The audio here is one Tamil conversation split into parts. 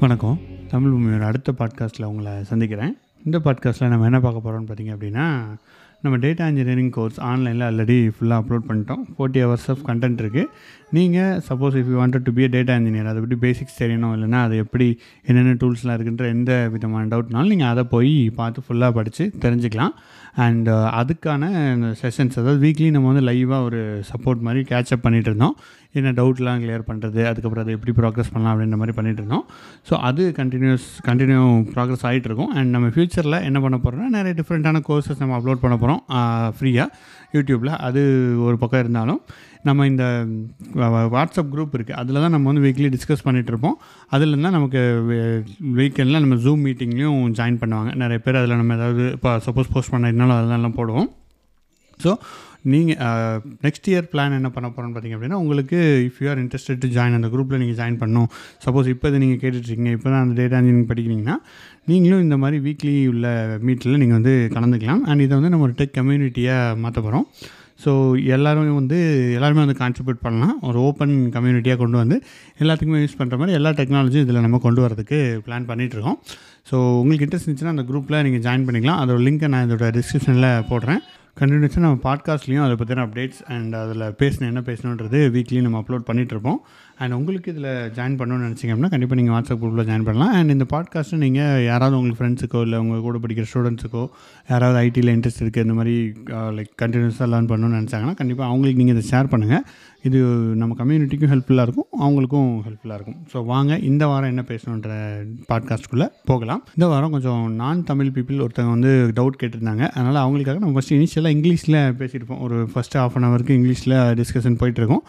வணக்கம். தமிழ் பூமியோட அடுத்த பாட்காஸ்ட்டில் உங்களை சந்திக்கிறேன். இந்த பாட்காஸ்ட்டில் நம்ம என்ன பார்க்க போகிறோம்னு பார்த்தீங்க அப்படின்னா நம்ம டேட்டா இன்ஜினியரிங் கோர்ஸ் ஆன்லைனில் ஆல்ரெடி ஃபுல்லாக அப்லோட் பண்ணிட்டோம். ஃபோர்ட்டி ஹவர்ஸ் ஆஃப் கண்டென்ட் இருக்குது நீங்கள் suppose if you wanted to be a data engineer அதை பற்றி பேசிக்ஸ் தெரியணும் இல்லைனா அது எப்படி என்னென்ன டூல்ஸ்லாம் இருக்குன்ற எந்த விதமான டவுட்னாலும் நீங்கள் அதை போய் பார்த்து ஃபுல்லாக படித்து தெரிஞ்சுக்கலாம். அண்ட் uh, அதுக்கான செஷன்ஸ் அதாவது வீக்லி நம்ம வந்து லைவாக ஒரு சப்போர்ட் மாதிரி கேட்சப் பண்ணிகிட்டு இருந்தோம். என்ன டவுட்லாம் கிளியர் பண்ணுறது அதுக்கப்புறம் அதை எப்படி ப்ராக்ரஸ் பண்ணலாம் அப்படின்ற மாதிரி பண்ணிகிட்டு இருந்தோம். ஸோ அது கண்டினியூஸ் கண்டினியூ ப்ராக்ரஸ் ஆகிட்டு இருக்கும். அண்ட் நம்ம ஃப்யூச்சரில் என்ன பண்ண போகிறோம்னா நிறைய டிஃப்ரெண்ட்டான கோர்சஸ் நம்ம அப்லோட் பண்ண போகிறோம் ஃப்ரீயாக யூடியூப்பில் அது ஒரு பக்கம் இருந்தாலும். நம்ம இந்த வாட்ஸ்அப் குரூப் இருக்குது அதில் தான் நம்ம வந்து வீக்லி டிஸ்கஸ் பண்ணிகிட்டு இருப்போம் அதில் தான் நமக்கு வீக்கெண்டில் நம்ம ஜூம் மீட்டிங்லேயும் ஜாயின் பண்ணுவாங்க. நிறைய பேர் அதில் நம்ம ஏதாவது இப்போ சப்போஸ் போஸ்ட் பண்ண இருந்தாலும் அதெல்லாம் போடுவோம். ஸோ நீங்கள் நெக்ஸ்ட் இயர் பிளான் என்ன பண்ண போகிறோம்னு பார்த்தீங்க அப்படின்னா உங்களுக்கு if you are interested to join அந்த குரூப்பில் நீங்கள் ஜாயின் பண்ணணும் சப்போஸ் இப்போ இதை நீங்கள் கேட்டுட்ருக்கீங்க இப்போ தான் அந்த டேட்டா இன்ஜினியரிங் படிக்கிறீங்கன்னா நீங்களும் இந்த மாதிரி வீக்லி உள்ள மீட்டில் நீங்கள் வந்து கலந்துக்கலாம். அண்ட் இதை வந்து நம்ம ஒரு டெக் கம்யூனிட்டியாக மாற்ற போகிறோம் ஸோ எல்லோரும் வந்து எல்லாருமே வந்து கான்ட்ரிபியூட் பண்ணலாம். ஒரு ஓப்பன் கம்யூனிட்டியாக கொண்டு வந்து எல்லாத்துக்குமே யூஸ் பண்ணுற மாதிரி எல்லா டெக்னாலஜியும் இதில் நம்ம கொண்டு வரதுக்கு பிளான் பண்ணிகிட்ருக்கோம் ஸோ உங்களுக்கு இன்ட்ரெஸ்ட் இருந்துச்சுன்னா அந்த குரூப்பில் நீங்கள் ஜாயின் பண்ணிக்கலாம். அதோட லிங்க்கை நான் இதோட டிஸ்கிரிப்ஷனில் போடுறேன். கண்டினியூஸாக நம்ம பாட்காஸ்ட்லேயும் அதை பற்றின அப்டேட்ஸ் அண்ட் அதில் பேசணும் என்ன பேசணுன்றது வீக்லி நம்ம அப்லோட் பண்ணிகிட்ருப்போம் அண்ட் உங்களுக்கு இதில் ஜாயின் பண்ணணும்னு நினச்சிங்க அப்படின்னா கண்டிப்பாக நீங்கள் வாட்ஸ்அப் குரூப்பில் ஜாயின் பண்ணலாம். அண்ட் இந்த பாட்காஸ்ட்டு நீங்கள் யாராவது உங்களுக்கு ஃப்ரெண்ட்ஸுக்கோ இல்லை உங்கள் கூட படிக்கிற ஸ்டூடெண்ட்ஸுக்கோ யாராவது ஐடியில் இன்ட்ரெஸ்ட் இருக்குது இந்த மாதிரி லைக் கண்டினியூஸாக லேர்ன் பண்ணணும்னு நினச்சாங்கன்னா கண்டிப்பாக அவங்களுக்கு நீங்கள் இதை ஷேர் பண்ணுங்கள் இது நம்ம கம்யூனிட்டிக்கும் ஹெல்ப்ஃபுல்லாக இருக்கும் அவங்களுக்கும் ஹெல்ப்ஃபுல்லாக இருக்கும். ஸோ வாங்க இந்த வாரம் என்ன பேசணுன்ற பாட்காஸ்ட்டுக்குள்ளே போகலாம். இந்த வாரம் கொஞ்சம் நான் தமிழ் பீப்புள் ஒருத்தவங்க வந்து டவுட் கேட்டிருந்தாங்க. அதனால் அவங்களுக்காக நம்ம ஃபஸ்ட்டு இனிஷியலாக இங்கிலீஷில் பேசியிருப்போம் ஒரு ஃபஸ்ட்டு ஆஃப் அன் ஹவருக்கு இங்கிலீஷில் டிஸ்கஷன் போயிட்டுருக்கோம்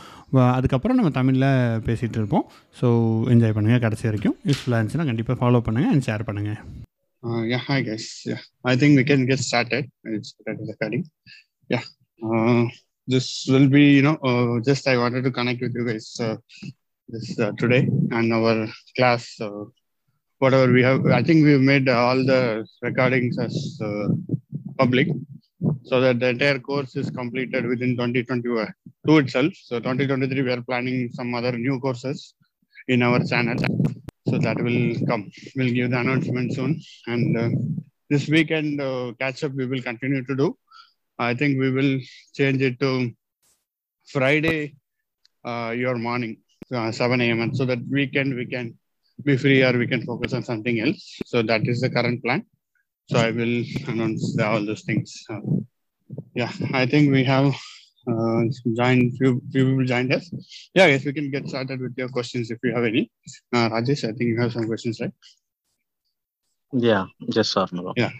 அதுக்கப்புறம் நம்ம தமிழில் பேசிகிட்டு இருப்போம் ஸோ என்ஜாய் பண்ணுங்கள் கடைசி வரைக்கும் யூஸ்ஃபுல்லாக இருந்துச்சுன்னா கண்டிப்பாக ஃபாலோ பண்ணுங்கள் அண்ட் ஷேர் பண்ணுங்கள் Uh, yeah, hi guys. Yeah, I think we can get started. It's started recording. Yeah, uh, this will be, you know, uh, just I wanted to connect with you guys uh, this uh, today and our class. Uh, whatever we have, I think we've made all the recordings as uh, public, so that the entire course is completed within 2022 itself. So 2023, we are planning some other new courses in our channel. So that will come. We'll give the announcement soon. And uh, this weekend uh, catch up we will continue to do. I think we will change it to Friday, uh, your morning, uh, 7 a.m. And so that weekend we can be free or we can focus on something else. So that is the current plan. So I will announce all those things. Uh, yeah, I think we have uh, joined few, few people joined us. Yeah, yes, we can get started with your questions if you have any. Uh, Rajesh, I think you have some questions, right? Yeah, just Armugam. Yeah.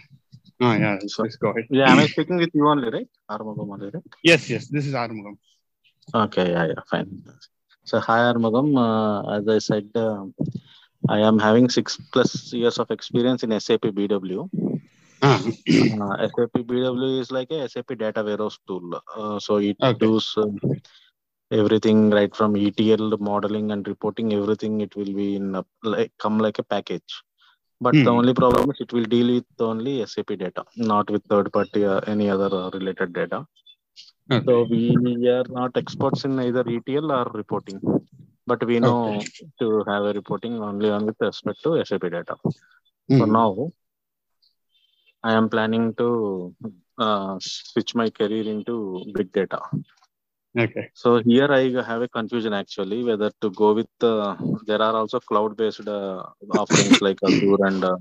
Oh, yeah, please go ahead. Yeah, am I speaking with you only, right? Armugam only, right? Yes, yes, this is Armugam. Okay, yeah, yeah, fine. So, hi Armugam. Uh, as I said, uh, I am having six plus years of experience in SAP BW. Ah, Uh, SAP BW is like a SAP data warehouse tool. Uh, so, it Okay. does uh, everything right from ETL modeling and reporting, everything. It will be in a, like come like a package. But the Hmm. only problem is it will deal with only SAP data, not with third party or any other uh, related data. okay. So we are not experts in either ETL or reporting, but we know to have a reporting only on with respect to SAP data. So Hmm. now I am planning to uh, switch my career into big data. Okay. So here I have a confusion actually whether to go with. Uh, there are also cloud-based uh, offerings like Azure and uh,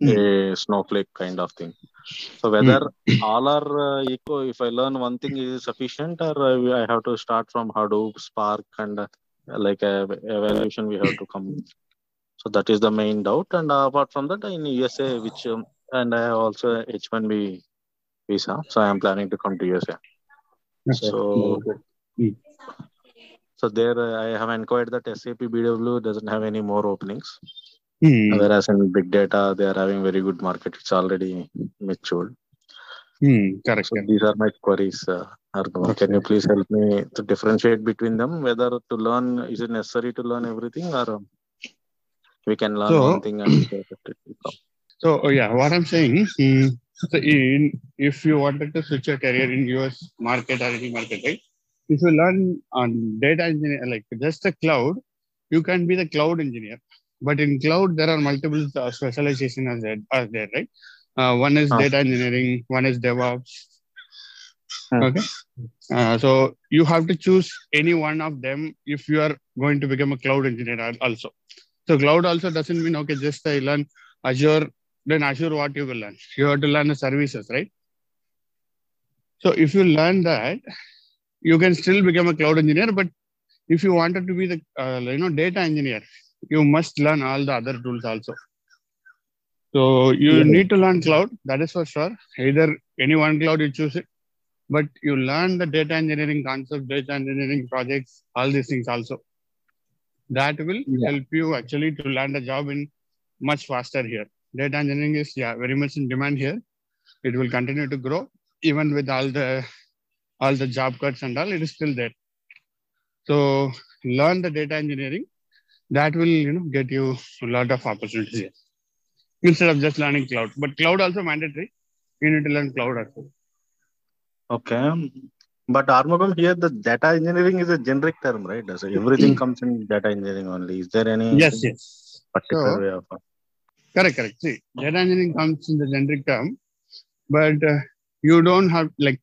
a Snowflake kind of thing. So whether all are uh, equal, if I learn one thing is sufficient, or uh, I have to start from Hadoop, Spark, and uh, like a evaluation we have to come. So that is the main doubt. And uh, apart from that, in USA, which um, and I have also H1B visa, so I am planning to come to USA. So, so there uh, I have inquired that SAP BW doesn't have any more openings, Hmm. whereas in big data they are having very good market. It's already matured. Hmm. Correct. So correct. these are my queries. Uh. Can you please help me to differentiate between them? Whether to learn is it necessary to learn everything, or um, we can learn So- one thing and it will come. So oh, yeah, what I'm saying, hmm, so in, if you wanted to switch your career in US market or any market, right? If you learn on data engineer, like just a cloud, you can be the cloud engineer. But in cloud, there are multiple uh, specialization are there, are there right? Uh, one is Ah. data engineering, one is DevOps. Hmm. Okay. Uh, so you have to choose any one of them if you are going to become a cloud engineer also. So cloud also doesn't mean okay, just I learn Azure, then Azure what you will learn. You have to learn the services, right? So if you learn that, you can still become a cloud engineer. But if you wanted to be the uh, you know data engineer, you must learn all the other tools also. So you Yeah. need to learn cloud. That is for sure. Either any one cloud you choose it, but you learn the data engineering concept, data engineering projects, all these things also. That will Yeah. help you actually to land a job in much faster here. Data engineering is yeah very much in demand here. It will continue to grow even with all the all the job cuts and all. It is still there. So learn the data engineering. That will you know get you a lot of opportunities here instead of just learning cloud. But cloud also mandatory. You need to learn cloud also. Okay. But Armugam here, the data engineering is a generic term, right? So everything mm. comes in data engineering only. Is there any Yes, yes. particular So- way of? Uh, Correct, correct. See, data engineering comes in the generic term, but uh, you don't have like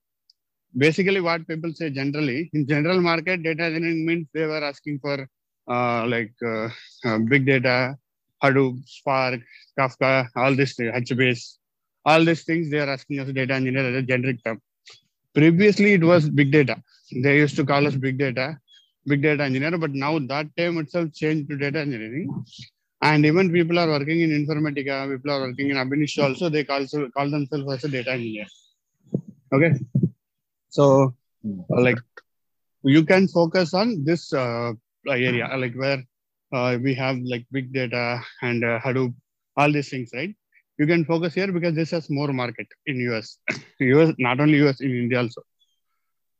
basically what people say generally in general market data engineering means they were asking for uh, like uh, uh, big data, Hadoop, Spark, Kafka, all this HBase, all these things they are asking us data engineer as a generic term. Previously, it was big data. They used to call us big data, big data engineer, but now that term itself changed to data engineering. And even people are working in Informatica, people are working in Abinishio also, they call, call themselves as a data engineer. Okay. So, uh, like, you can focus on this uh, area, like where uh, we have like big data and uh, Hadoop, all these things, right? You can focus here because this has more market in US. US, not only US, in India also.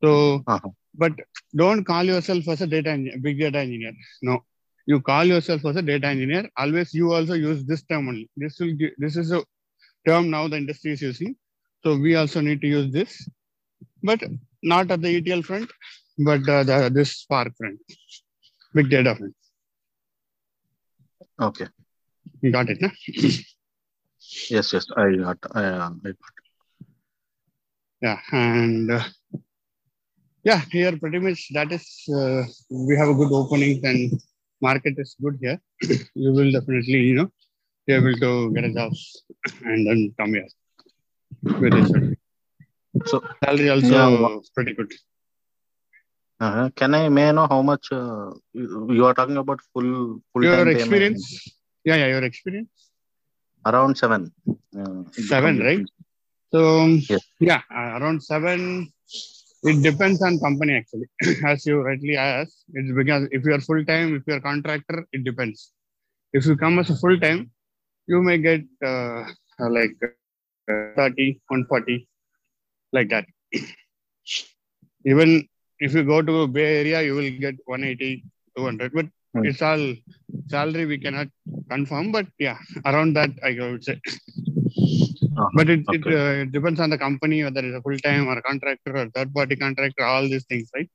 So, Uh-huh. but don't call yourself as a data big data engineer. No, you call yourself as a data engineer. Always you also use this term only. This will give, this is a term now the industry is using. So we also need to use this, but not at the ETL front, but uh, the this Spark front, big data front. Okay. You got it, na? Yes, yes. I got. I, uh, I got. Yeah, and uh, yeah, here pretty much that is uh, we have a good opening and market is good here. you will definitely you know be able to get a job and then come here with. So, Salary also Yeah, pretty good. uh, can I may I know how much uh, you, you are talking about full full Your time experience, yeah, yeah, your experience. around seven. Uh, Seven, right? So Yes. yeah, uh, around seven. It depends on company actually. As you rightly asked, it's because if you are full time, if you are contractor, it depends. If you come as a full time, you may get uh, like uh, 30, 140, like that. Even if you go to Bay Area, you will get 180, 200. But Hmm. it's all salary we cannot confirm. But yeah, around that I would say. Uh-huh. But it, it, uh, it depends on the company, whether it's a full time or a contractor or third party contractor, all these things, right?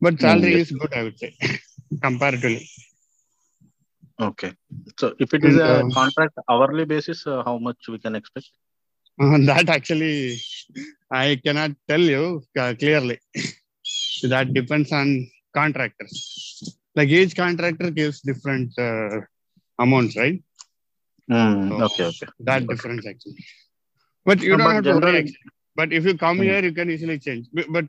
But Mm, salary yes. is good, I would say, comparatively. Okay. So if it is And, a um, contract hourly basis, uh, how much we can expect? Uh, that actually, I cannot tell you uh, clearly. that depends on contractors. Like each contractor gives different uh, amounts, right? Mm, So, okay, okay. That Okay. difference actually. But you No, don't but have to. But if you come here, you can easily change. But,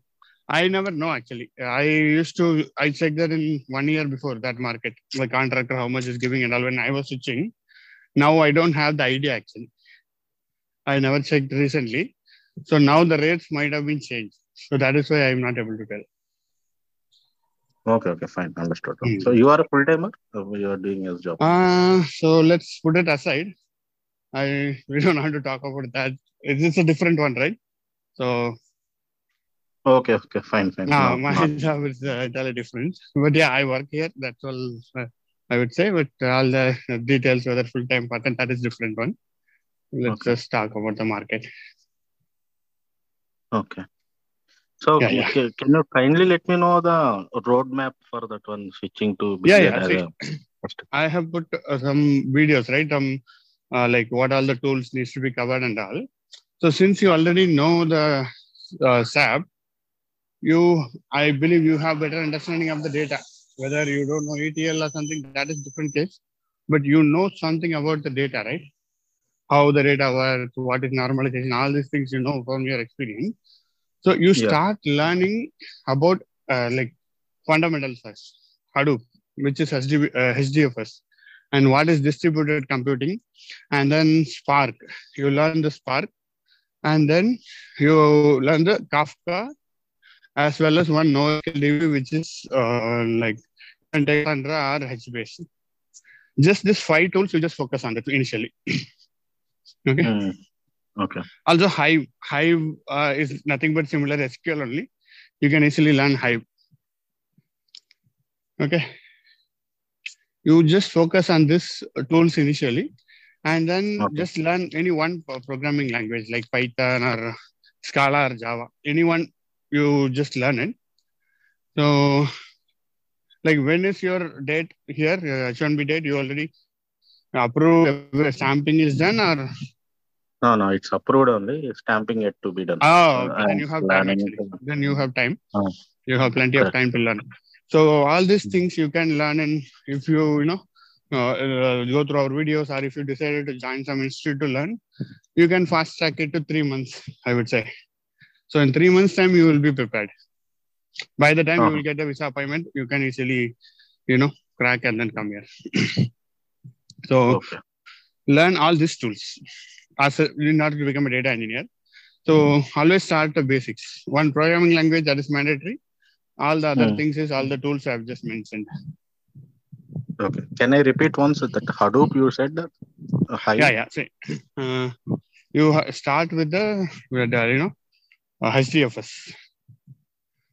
I never know actually. I used to I checked that in one year before that market, the contractor how much is giving and all. When I was switching, now I don't have the idea actually. I never checked recently, so now the rates might have been changed. So that is why I am not able to tell. Okay, okay, fine, understood. Mm. So you are a full timer. You are doing your job. Uh, so let's put it aside. I we don't have to talk about that. It's it's a different one, right? So Okay, okay, fine, fine. No, No, my not- job is uh, entirely different. But yeah, I work here. That's all uh, I would say. But all the details, whether full time, part time, that is different one. Let's Okay. just talk about the market. Okay. So Yeah, yeah. can you kindly let me know the roadmap for that one switching to Yeah, yeah, see. I have put uh, some videos, right? Um, uh, like what all the tools needs to be covered and all. So since you already know the uh, SAP, you, I believe you have better understanding of the data. Whether you don't know ETL or something, that is different case. But you know something about the data, right? How the data works, what is normalization, all these things you know from your experience. So you Yeah. start learning about uh, like fundamentals first, Hadoop, which is HDB, uh, HDFS, and what is distributed computing, and then Spark. You learn the Spark, and then you learn the Kafka, as well as one NoSQL which is uh, like Cassandra or HBase. Just these five tools, you just focus on it initially. okay. Mm. Okay. Also, Hive. Hive uh, is nothing but similar SQL only. You can easily learn Hive. Okay. You just focus on this uh, tools initially, and then Okay. just learn any one programming language like Python or Scala or Java. Anyone, you just learn it. So, like, when is your date here? Uh, H1B date? You already approve? Stamping is done, or No, no, it's approved only. Stamping yet to be done. Oh, okay. Uh, then you have time actually. Then you have time. Oh. You have plenty of time to learn. So all these things you can learn, and if you you know go through our videos, or if you decided to join some institute to learn, you can fast track it to three months. I would say. So in three months' time, you will be prepared. By the time Uh-huh. you will get the visa appointment, you can easily, you know, crack and then come here. so Okay. learn all these tools as a, you not to become a data engineer. So always start the basics. One programming language that is mandatory. All the other Hmm. things is all the tools I've just mentioned. Okay. Can I repeat once that Hadoop you said that? Uh, Hive? Yeah, yeah. See, uh, you start with the, with the you know uh, HDFS.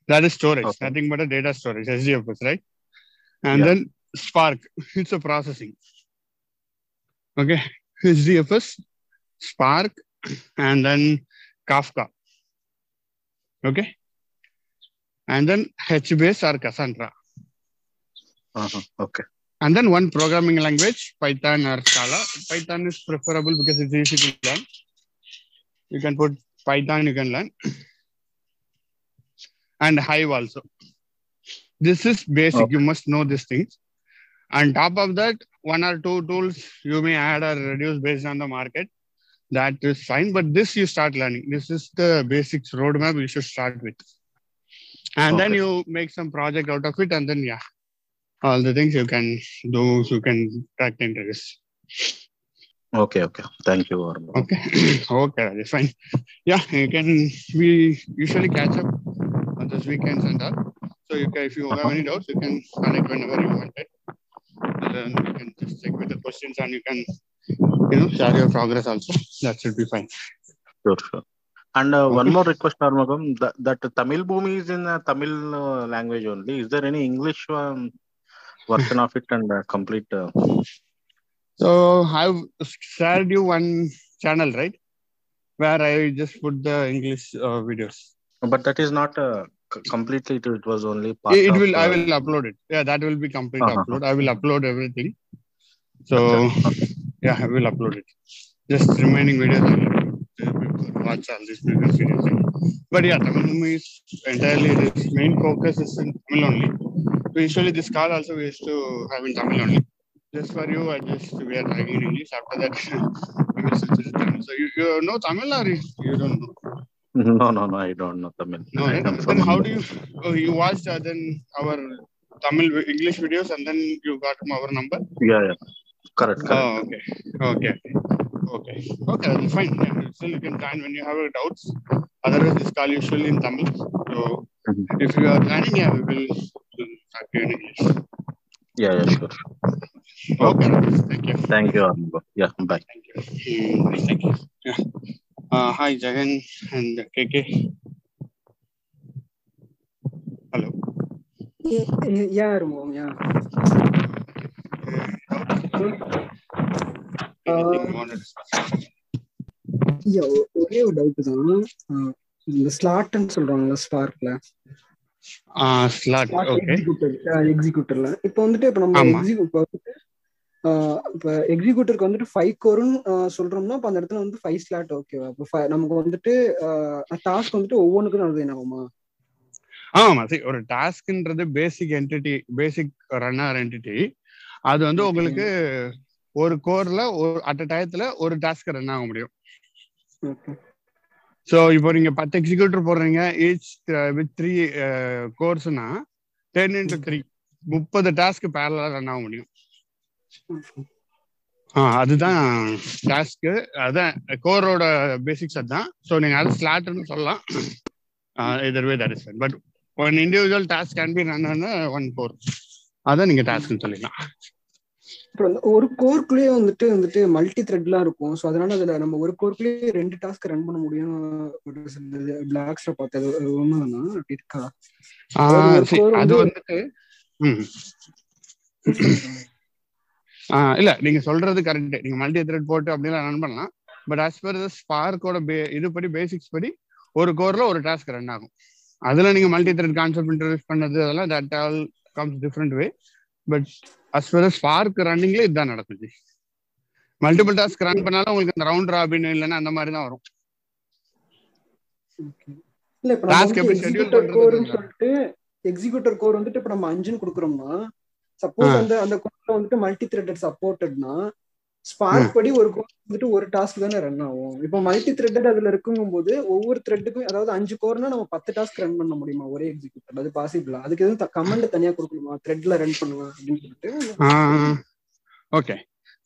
That is storage, Okay. nothing but a data storage, HDFS, right? And Yeah. then Spark, it's a processing. Okay, HDFS, Spark, and then Kafka. Okay, and then HBase or Cassandra. Uh-huh. Okay. And then one programming language, Python or Scala. Python is preferable because it's easy to learn. You can put Python, you can learn. And Hive also. This is basic. Okay. You must know these things. On top of that, one or two tools you may add or reduce based on the market. That is fine. But this you start learning. This is the basics roadmap you should start with. And then you make some project out of it. And then, yeah, all the things you can do, you can track the interest. Okay. Okay. Thank you. Varun. Okay. okay, fine. Yeah, you can, we usually catch up on those weekends and all. So you can, if you have Uh-huh. any doubts, you can connect whenever you want it. And then you can just check with the questions and you can, you know, share your progress also. That should be fine. Sure, sure. And uh, one more request, Armagam, that, that Tamil Bhumi is in uh, Tamil uh, language only. Is there any English um, version of it and uh, complete? Uh, So I've shared you one channel, right? Where I just put the English uh, videos. but that is not uh, completely, it, was only part It, will. I uh, will upload it. Yeah, that will be complete Uh-huh. upload. I will upload everything. So yeah, I will upload it. Just remaining videos. Watch all these previous videos. But yeah, Tamil is entirely this main focus is in Tamil only. Usually this call also we used to have in Tamil only. Just for you, I just we are talking in English. After that, we will switch to Tamil. So you, you know Tamil or you, don't know? No, no, no, I don't know Tamil. No, I right? then how do you oh, you watched uh, then our Tamil English videos and then you got our number? Yeah, yeah. Correct, correct. Oh, okay, okay, okay, okay. Then fine. Still you can join when you have doubts. Otherwise, this call usually in Tamil. So Mhm. if you are planning, yeah, we will talk to you in English. Yeah, yeah, sure. Okay, thank you. Thank you, Armagam. Yeah, bye. Thank you. Hmm, thank you. Yeah. Uh, hi, Jagan and KK. Hello. Yeah, yeah, Ramon, yeah. Anything you want to discuss? Yeah, ஒ- ஒரே ஒரு டவுட் தான் ஆஹ் இந்த ஸ்லாட்னு சொல்றாங்கல்ல ஸ்பார்க்ல எக்ஸிக்யூட்டர் எக்ஸிக்யூட்டர்ல இப்போ வந்துட்டு இப்போ நம்ம ஆமா. எக்ஸிக்யூட் வந்துட்டு இப்போ எக்ஸிக்யூட்டருக்கு வந்துட்டு ஃபைவ் கோருன்னு சொல்றோம்னா அப்போ அந்த இடத்துல வந்து ஃபைவ் ஸ்லாட் ஓகேவா இப்போ நமக்கு வந்துட்டு டாஸ்க் வந்துட்டு ஒவ்வொன்றுக்கும் என்ன ஆகுமா ஆமா. ஒரு டாஸ்க்ன்றது basic entity basic runner entity அது வந்து. உங்களுக்கு ஒரு கோர்ல ஒரு அட் டயத்துல ஒரு டாஸ்க் ரன் ஆக முடியும். ஓகே ஸோ இப்போ நீங்க பத்து எக்ஸிக்யூட்டர் போடுறீங்க ஈச் வித் த்ரீ கோர்ஸ்னா டென் இன்ட்டு த்ரீ முப்பது டாஸ்க் பேரலா ரன் ஆக முடியும். ஆ அதுதான் டாஸ்க்கு அதான் கோரோட பேசிக்ஸ் அதுதான் ஸோ நீங்க அது ஸ்லாட்னு சொல்லலாம். Either way that is but one individual task can be run one core அதான் நீங்க டாஸ்க்னு சொல்லிக்கலாம் அப்புறம் ஒரு கோர்க்குள்ளேயே வந்துட்டு வந்துட்டு மல்டி த்ரெட்லாம் இருக்கும். ஸோ அதனால அதுல நம்ம ஒரு கோர்க்குள்ளேயே ரெண்டு டாஸ்க் ரன் பண்ண முடியும் பிளாக்ஸ்ல பார்த்தது ஒண்ணுதானா. அப்படி இருக்கா? அது வந்து- வந்துட்டு இல்ல நீங்க சொல்றது கரெக்ட் நீங்க மல்டி த்ரெட் போட்டு அப்படிலாம் ரன் பண்ணலாம். பட் per the ஸ்பார்க்கோட இது படி பேசிக்ஸ் படி ஒரு கோர்ல ஒரு டாஸ்க் ரன் ஆகும். அதுல நீங்க மல்டி த்ரெட் கான்செப்ட் இன்ட்ரடியூஸ் பண்ணது அதெல்லாம் that all comes different way but as per the Spark ரன்னிங்ல இதுதான் நடக்குது மல்டிபிள் டாஸ்க் ரன் பண்ணாலும் உங்களுக்கு அந்த ரவுண்ட் ராபின் இல்லைன்னா அந்த மாதிரி தான் வரும் எக்ஸிக்யூட்டர் கோர்னு. சொல்லிட்டு எக்ஸிக்யூட்டர் கோர் வந்துட்டு இப்ப நம்ம அஞ்சுன்னு கொடுக்குறோம்னா சப்போஸ். அந்த அந்த கோர்ல வந்துட்டு மல்டி த்ரெட்டட் சப்போர்ட்டட்னா ஸ்பார்க் படி ஒரு கோர் வந்துட்டு ஒரு டாஸ்க் தானே ரன் ஆகும். இப்போ மல்டி த்ரெட்டட் அதுல இருக்குங்கும்போது ஒவ்வொரு த்ரெட்டுக்கும் அதாவது அஞ்சு கோர்னா நம்ம பத்து டாஸ்க் ரன் பண்ண முடியுமா? ஒரே எக்ஸிக்யூட்டர் அது பாசிபிளா அதுக்கு எதுவும் கமெண்ட் தனியா கொடுக்கணுமா? த்ரெட்ல ரன் பண்ணுவேன் அப்படின்னு சொல்லிட்டு ஓகே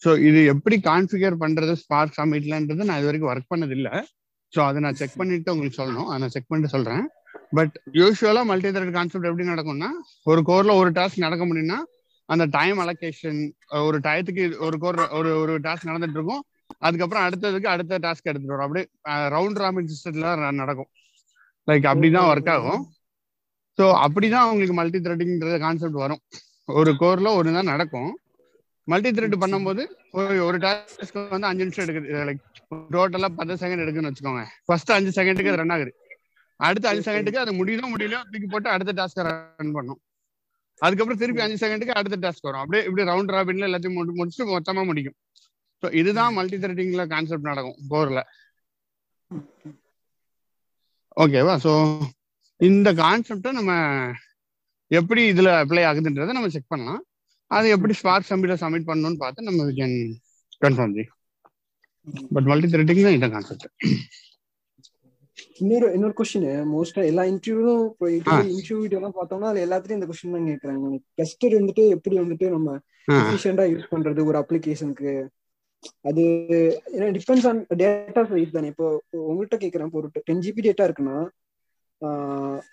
ஸோ இது எப்படி கான்ஃபிகர் பண்றது? ஸ்பார்க் சமிட்லன்றது நான் இது வரைக்கும் ஒர்க் பண்ணது இல்ல ஸோ அதை நான் செக் பண்ணிட்டு உங்களுக்கு சொல்லணும். அதை நான் செக் பண்ணிட்டு சொல்றேன். பட் யூஸ்வலா மல்டி த்ரெட் கான்செப்ட் எப்படி நடக்கும்னா ஒரு கோர்ல ஒரு டாஸ்க் நடக்க முடியும்னா அந்த டைம் அலோகேஷன் ஒரு டயத்துக்கு ஒரு கோர் ஒரு ஒரு டாஸ்க் நடந்துட்டு இருக்கும் அதுக்கப்புறம் அடுத்ததுக்கு அடுத்த டாஸ்க் எடுத்துட்டு வரும். அப்படியே ரவுண்ட் ராபின் சிஸ்டத்துல நடக்கும். லைக் அப்படிதான் ஒர்க் ஆகும். ஸோ அப்படிதான் உங்களுக்கு மல்டி த்ரெட்டிங்ன்ற கான்செப்ட் வரும். ஒரு கோர்ல ஒரு தான் நடக்கும். மல்டி த்ரெட் பண்ணும்போது ஒரு ஒரு டாஸ்க் வந்து அஞ்சு நிமிஷம் எடுக்குது. லைக் டோட்டலா பத்து செகண்ட் எடுக்குன்னு வச்சுக்கோங்க. ஃபர்ஸ்ட் அஞ்சு செகண்டுக்கு அது ரன் ஆகுது. அடுத்த அஞ்சு செகண்டுக்கு அது முடியுதோ முடியலையோ தூக்கி போட்டு அடுத்த டாஸ்க் ரன் பண்ணும். அதுக்கப்புறம் திருப்பி அஞ்சு செகண்டுக்கு அடுத்த டாஸ்க் வரும். அப்படியே இப்படி ரவுண்ட் ராபின்ல எல்லாத்தையும் முடி- முடிச்சுட்டு மொத்தமா முடிக்கும். ஸோ இதுதான் மல்டி த்ரெட்டிங்ல கான்செப்ட் நடக்கும் போர்ல ஓகேவா ஸோ இந்த கான்செப்டை நம்ம எப்படி இதுல அப்ளை ஆகுதுன்றதை நம்ம செக் பண்ணலாம். அது எப்படி ஸ்பார்க் சம்பில சப்மிட் பண்ணணும்னு பார்த்து நம்ம we confirm G. But multi threading தான் இந்த கான்செப்ட் இன்னொரு இன்னொரு கொஸ்டின் மோஸ்டா எல்லா இன்டர்வியூலும் இப்போ. இன்டர்வியூ எல்லாம் பார்த்தோம்னா அதுல எல்லாத்துலயும் இந்த கொஸ்டின் தான் கேக்குறாங்க டெஸ்டர் வந்துட்டு எப்படி வந்துட்டு நம்ம எஃபிஷியண்டா யூஸ் பண்றது ஒரு அப்ளிகேஷனுக்கு அது ஏன்னா டிபெண்ட்ஸ் ஆன் டேட்டா சைஸ் தானே. இப்போ உங்கள்கிட்ட கேக்குறேன் இப்போ ஒரு டென் ஜிபி டேட்டா இருக்குன்னா